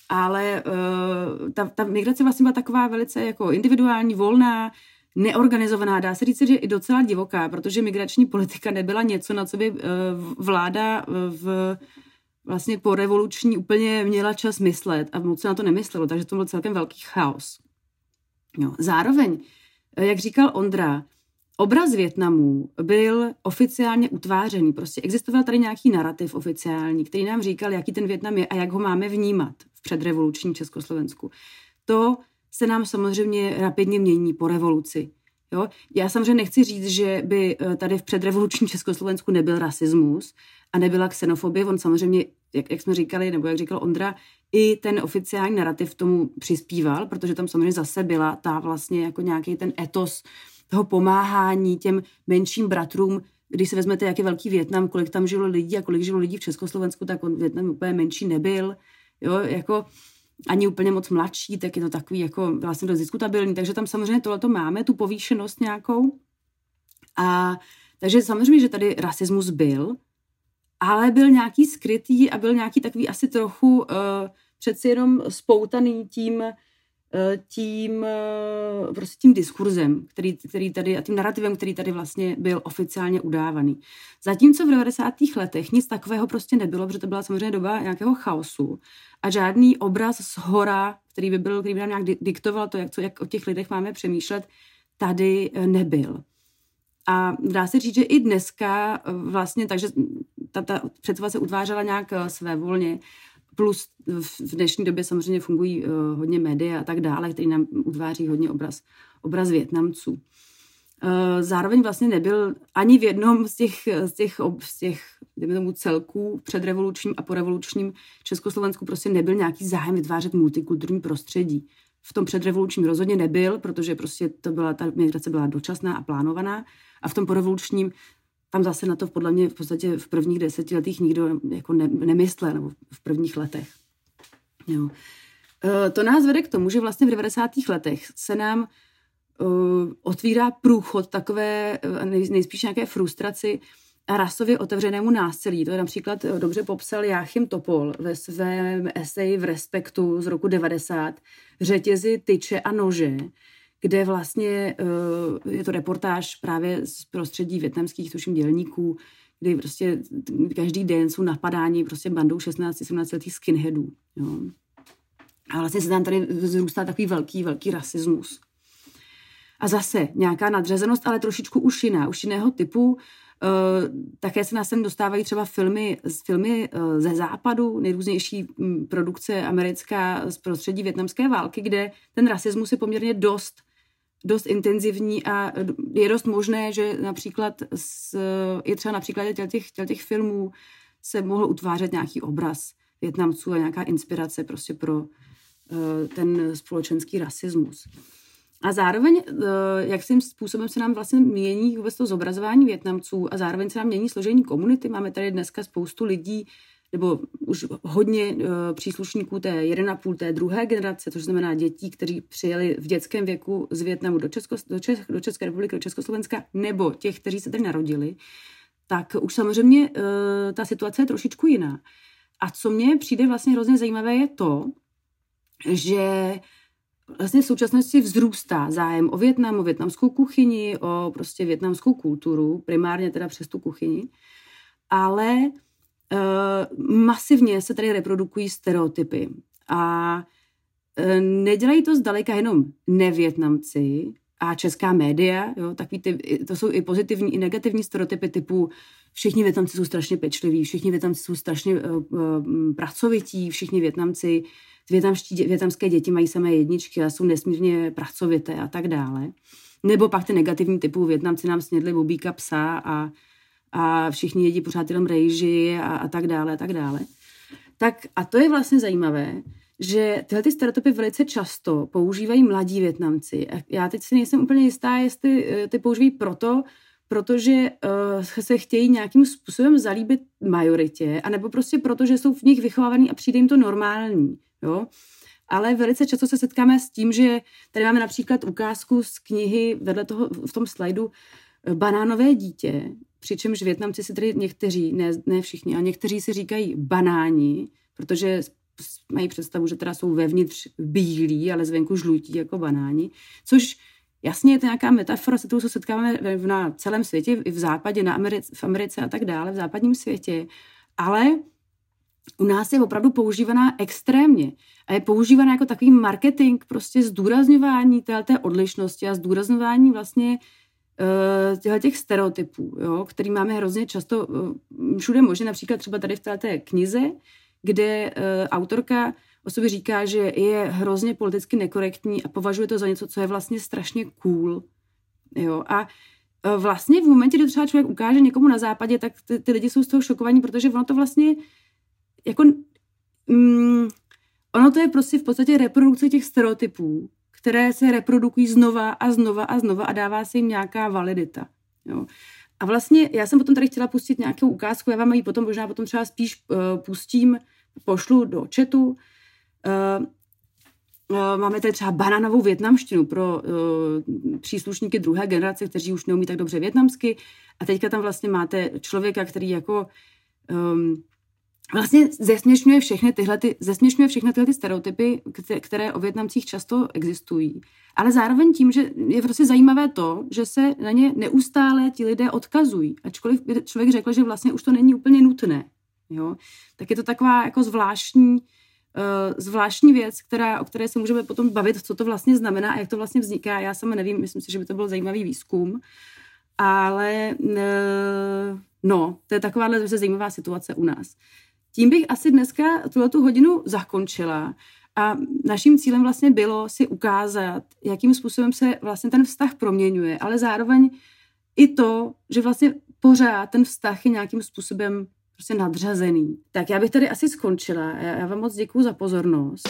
Ale uh, ta, ta migrace vlastně byla taková velice jako individuální, volná, neorganizovaná, dá se říct, že i docela divoká, protože migrační politika nebyla něco, na co by uh, vláda v vlastně po revoluční úplně měla čas myslet a moc se na to nemyslelo, takže to byl celkem velký chaos. Jo. Zároveň, jak říkal Ondra, obraz Větnamu byl oficiálně utvářený. Prostě existoval tady nějaký narrativ oficiální, který nám říkal, jaký ten Větnam je a jak ho máme vnímat v předrevolučním Československu. To se nám samozřejmě rapidně mění po revoluci. Jo? Já samozřejmě nechci říct, že by eh, tady v předrevolučním Československu nebyl rasismus a nebyla xenofobie. On samozřejmě, jak, jak jsme říkali, nebo jak říkal Ondra, i ten oficiální narrativ tomu přispíval, protože tam samozřejmě zase byla ta vlastně jako nějaký ten etos toho pomáhání těm menším bratrům, když se vezmete, jak je velký Větnam, kolik tam žilo lidí a kolik žilo lidí v Československu, tak on Větnam úplně menší nebyl. Jo, jako ani úplně moc mladší, tak je to takový jako vlastně dost diskutabilní. Takže tam samozřejmě tohleto máme, tu povýšenost nějakou. A takže samozřejmě, že tady rasismus byl, ale byl nějaký skrytý a byl nějaký takový asi trochu uh, přeci jenom spoutaný tím, tím, eh, prostě tím diskurzem, který, který tady, a tím narrativem, který tady vlastně byl oficiálně udávaný. Zatímco v 90. letech nic takového prostě nebylo, protože to byla samozřejmě doba nějakého chaosu a žádný obraz z hora, který by byl, který by nám nějak diktoval to, jak, co, jak o těch lidech máme přemýšlet, tady eh, nebyl. A dá se říct, že i dneska vlastně, takže ta, ta představa se utvářela nějak své volně, Plus v dnešní době samozřejmě fungují uh, hodně média a tak dále, který nám utváří hodně obraz, obraz Větnamců. Uh, zároveň vlastně nebyl ani v jednom z těch, z těch, z těch tomu celků předrevolučním a porevolučním Československu prostě nebyl nějaký zájem vytvářet multikulturní prostředí. V tom předrevolučním rozhodně nebyl, protože prostě to byla, ta migrace byla dočasná a plánovaná. A v tom porevolučním tam zase na to podle mě v podstatě v prvních desetiletích nikdo jako ne, nemyslel, nebo v prvních letech. Jo. E, to nás vede k tomu, že vlastně v 90. letech se nám uh, otvírá průchod takové e, nej, nejspíš nějaké frustraci a rasově otevřenému násilí. To je například dobře popsal Jáchym Topol ve svém eseji v Respektu z roku 90. Řetězy, tyče a nože, kde vlastně uh, je to reportáž právě z prostředí větnamských, tuším, dělníků, kdy prostě každý den jsou napadáni prostě bandou 16-17 letých skinheadů. Jo. A vlastně se tam tady zrůstá takový velký, velký rasismus. A zase nějaká nadřazenost, ale trošičku už jiná, už jiného typu. Uh, také se nás sem dostávají třeba filmy, filmy uh, ze západu, nejrůznější um, produkce americká z prostředí větnamské války, kde ten rasismus je poměrně dost dost intenzivní a je dost možné, že například s, je třeba například těch, těch, těch filmů se mohl utvářet nějaký obraz Větnamců a nějaká inspirace prostě pro uh, ten společenský rasismus. A zároveň, uh, jak tím způsobem se nám vlastně mění vůbec to zobrazování Větnamců a zároveň se nám mění složení komunity. Máme tady dneska spoustu lidí, nebo už hodně uh, příslušníků té 1,5, té druhé generace, což znamená dětí, kteří přijeli v dětském věku z Větnamu do, Česko, do, Čech, do České republiky, do Československa, nebo těch, kteří se tady narodili, tak už samozřejmě uh, ta situace je trošičku jiná. A co mně přijde vlastně hrozně zajímavé je to, že vlastně v současnosti vzrůstá zájem o Větnam, o větnamskou kuchyni, o prostě větnamskou kulturu, primárně teda přes tu kuchyni, ale masivně se tady reprodukují stereotypy a uh, nedělají to zdaleka jenom nevětnamci a česká média, jo, takový ty, to jsou i pozitivní, i negativní stereotypy typu všichni Větnamci jsou strašně pečliví, všichni Větnamci jsou strašně uh, pracovití, všichni Větnamci, větnamští, větnamské děti mají samé jedničky a jsou nesmírně pracovité a tak dále. Nebo pak ty negativní typu Větnamci nám snědli bobíka psa a a všichni jedí pořád jenom rejži a, a tak dále a tak dále. Tak a to je vlastně zajímavé, že tyhle ty stereotypy velice často používají mladí Větnamci. Já teď si nejsem úplně jistá, jestli eh, ty používají proto, protože uh, se chtějí nějakým způsobem zalíbit majoritě, anebo prostě proto, že jsou v nich vychovávaní a přijde jim to normální. Jo? Ale velice často se setkáme s tím, že tady máme například ukázku z knihy vedle toho v tom slajdu eh, Banánové dítě, přičemž Větnamci si tady někteří, ne, ne všichni, a někteří si říkají banáni, protože mají představu, že teda jsou vevnitř bílí, ale zvenku žlutí jako banáni, což jasně je to nějaká metafora, se kterou se setkáváme na celém světě, i v západě, na Americe, v Americe a tak dále, v západním světě, ale u nás je opravdu používaná extrémně. A je používaná jako takový marketing, prostě zdůrazňování té odlišnosti a zdůrazňování vlastně uh, těch stereotypů, jo, který máme hrozně často uh, všude možně, například třeba tady v té knize, kde uh, autorka o sobě říká, že je hrozně politicky nekorektní a považuje to za něco, co je vlastně strašně cool. Jo? A vlastně v momentě, kdy třeba člověk ukáže někomu na západě, tak ty, ty lidi jsou z toho šokovaní, protože ono to vlastně jako mm, ono to je prostě v podstatě reprodukce těch stereotypů, které se reprodukují znova a znova a znova a dává se jim nějaká validita. Jo. A vlastně já jsem potom tady chtěla pustit nějakou ukázku, já vám ji potom možná potom třeba spíš uh, pustím, pošlu do chatu. Uh, uh, máme tady třeba bananovou větnamštinu pro uh, příslušníky druhé generace, kteří už neumí tak dobře větnamsky. A teďka tam vlastně máte člověka, který jako um, vlastně zesměšňuje všechny tyhle, ty, zesměšňuje všechny tyhle ty stereotypy, které o Větnamcích často existují. Ale zároveň tím, že je prostě zajímavé to, že se na ně neustále ti lidé odkazují. Ačkoliv by člověk řekl, že vlastně už to není úplně nutné. Jo? Tak je to taková jako zvláštní, uh, zvláštní věc, která, o které se můžeme potom bavit, co to vlastně znamená a jak to vlastně vzniká. Já sama nevím, myslím si, že by to byl zajímavý výzkum. Ale uh, no, to je taková zajímavá situace u nás. Tím bych asi dneska tuto hodinu zakončila. A naším cílem vlastně bylo si ukázat, jakým způsobem se vlastně ten vztah proměňuje, ale zároveň i to, že vlastně pořád ten vztah je nějakým způsobem prostě nadřazený. Tak já bych tady asi skončila. Já, já vám moc děkuji za pozornost.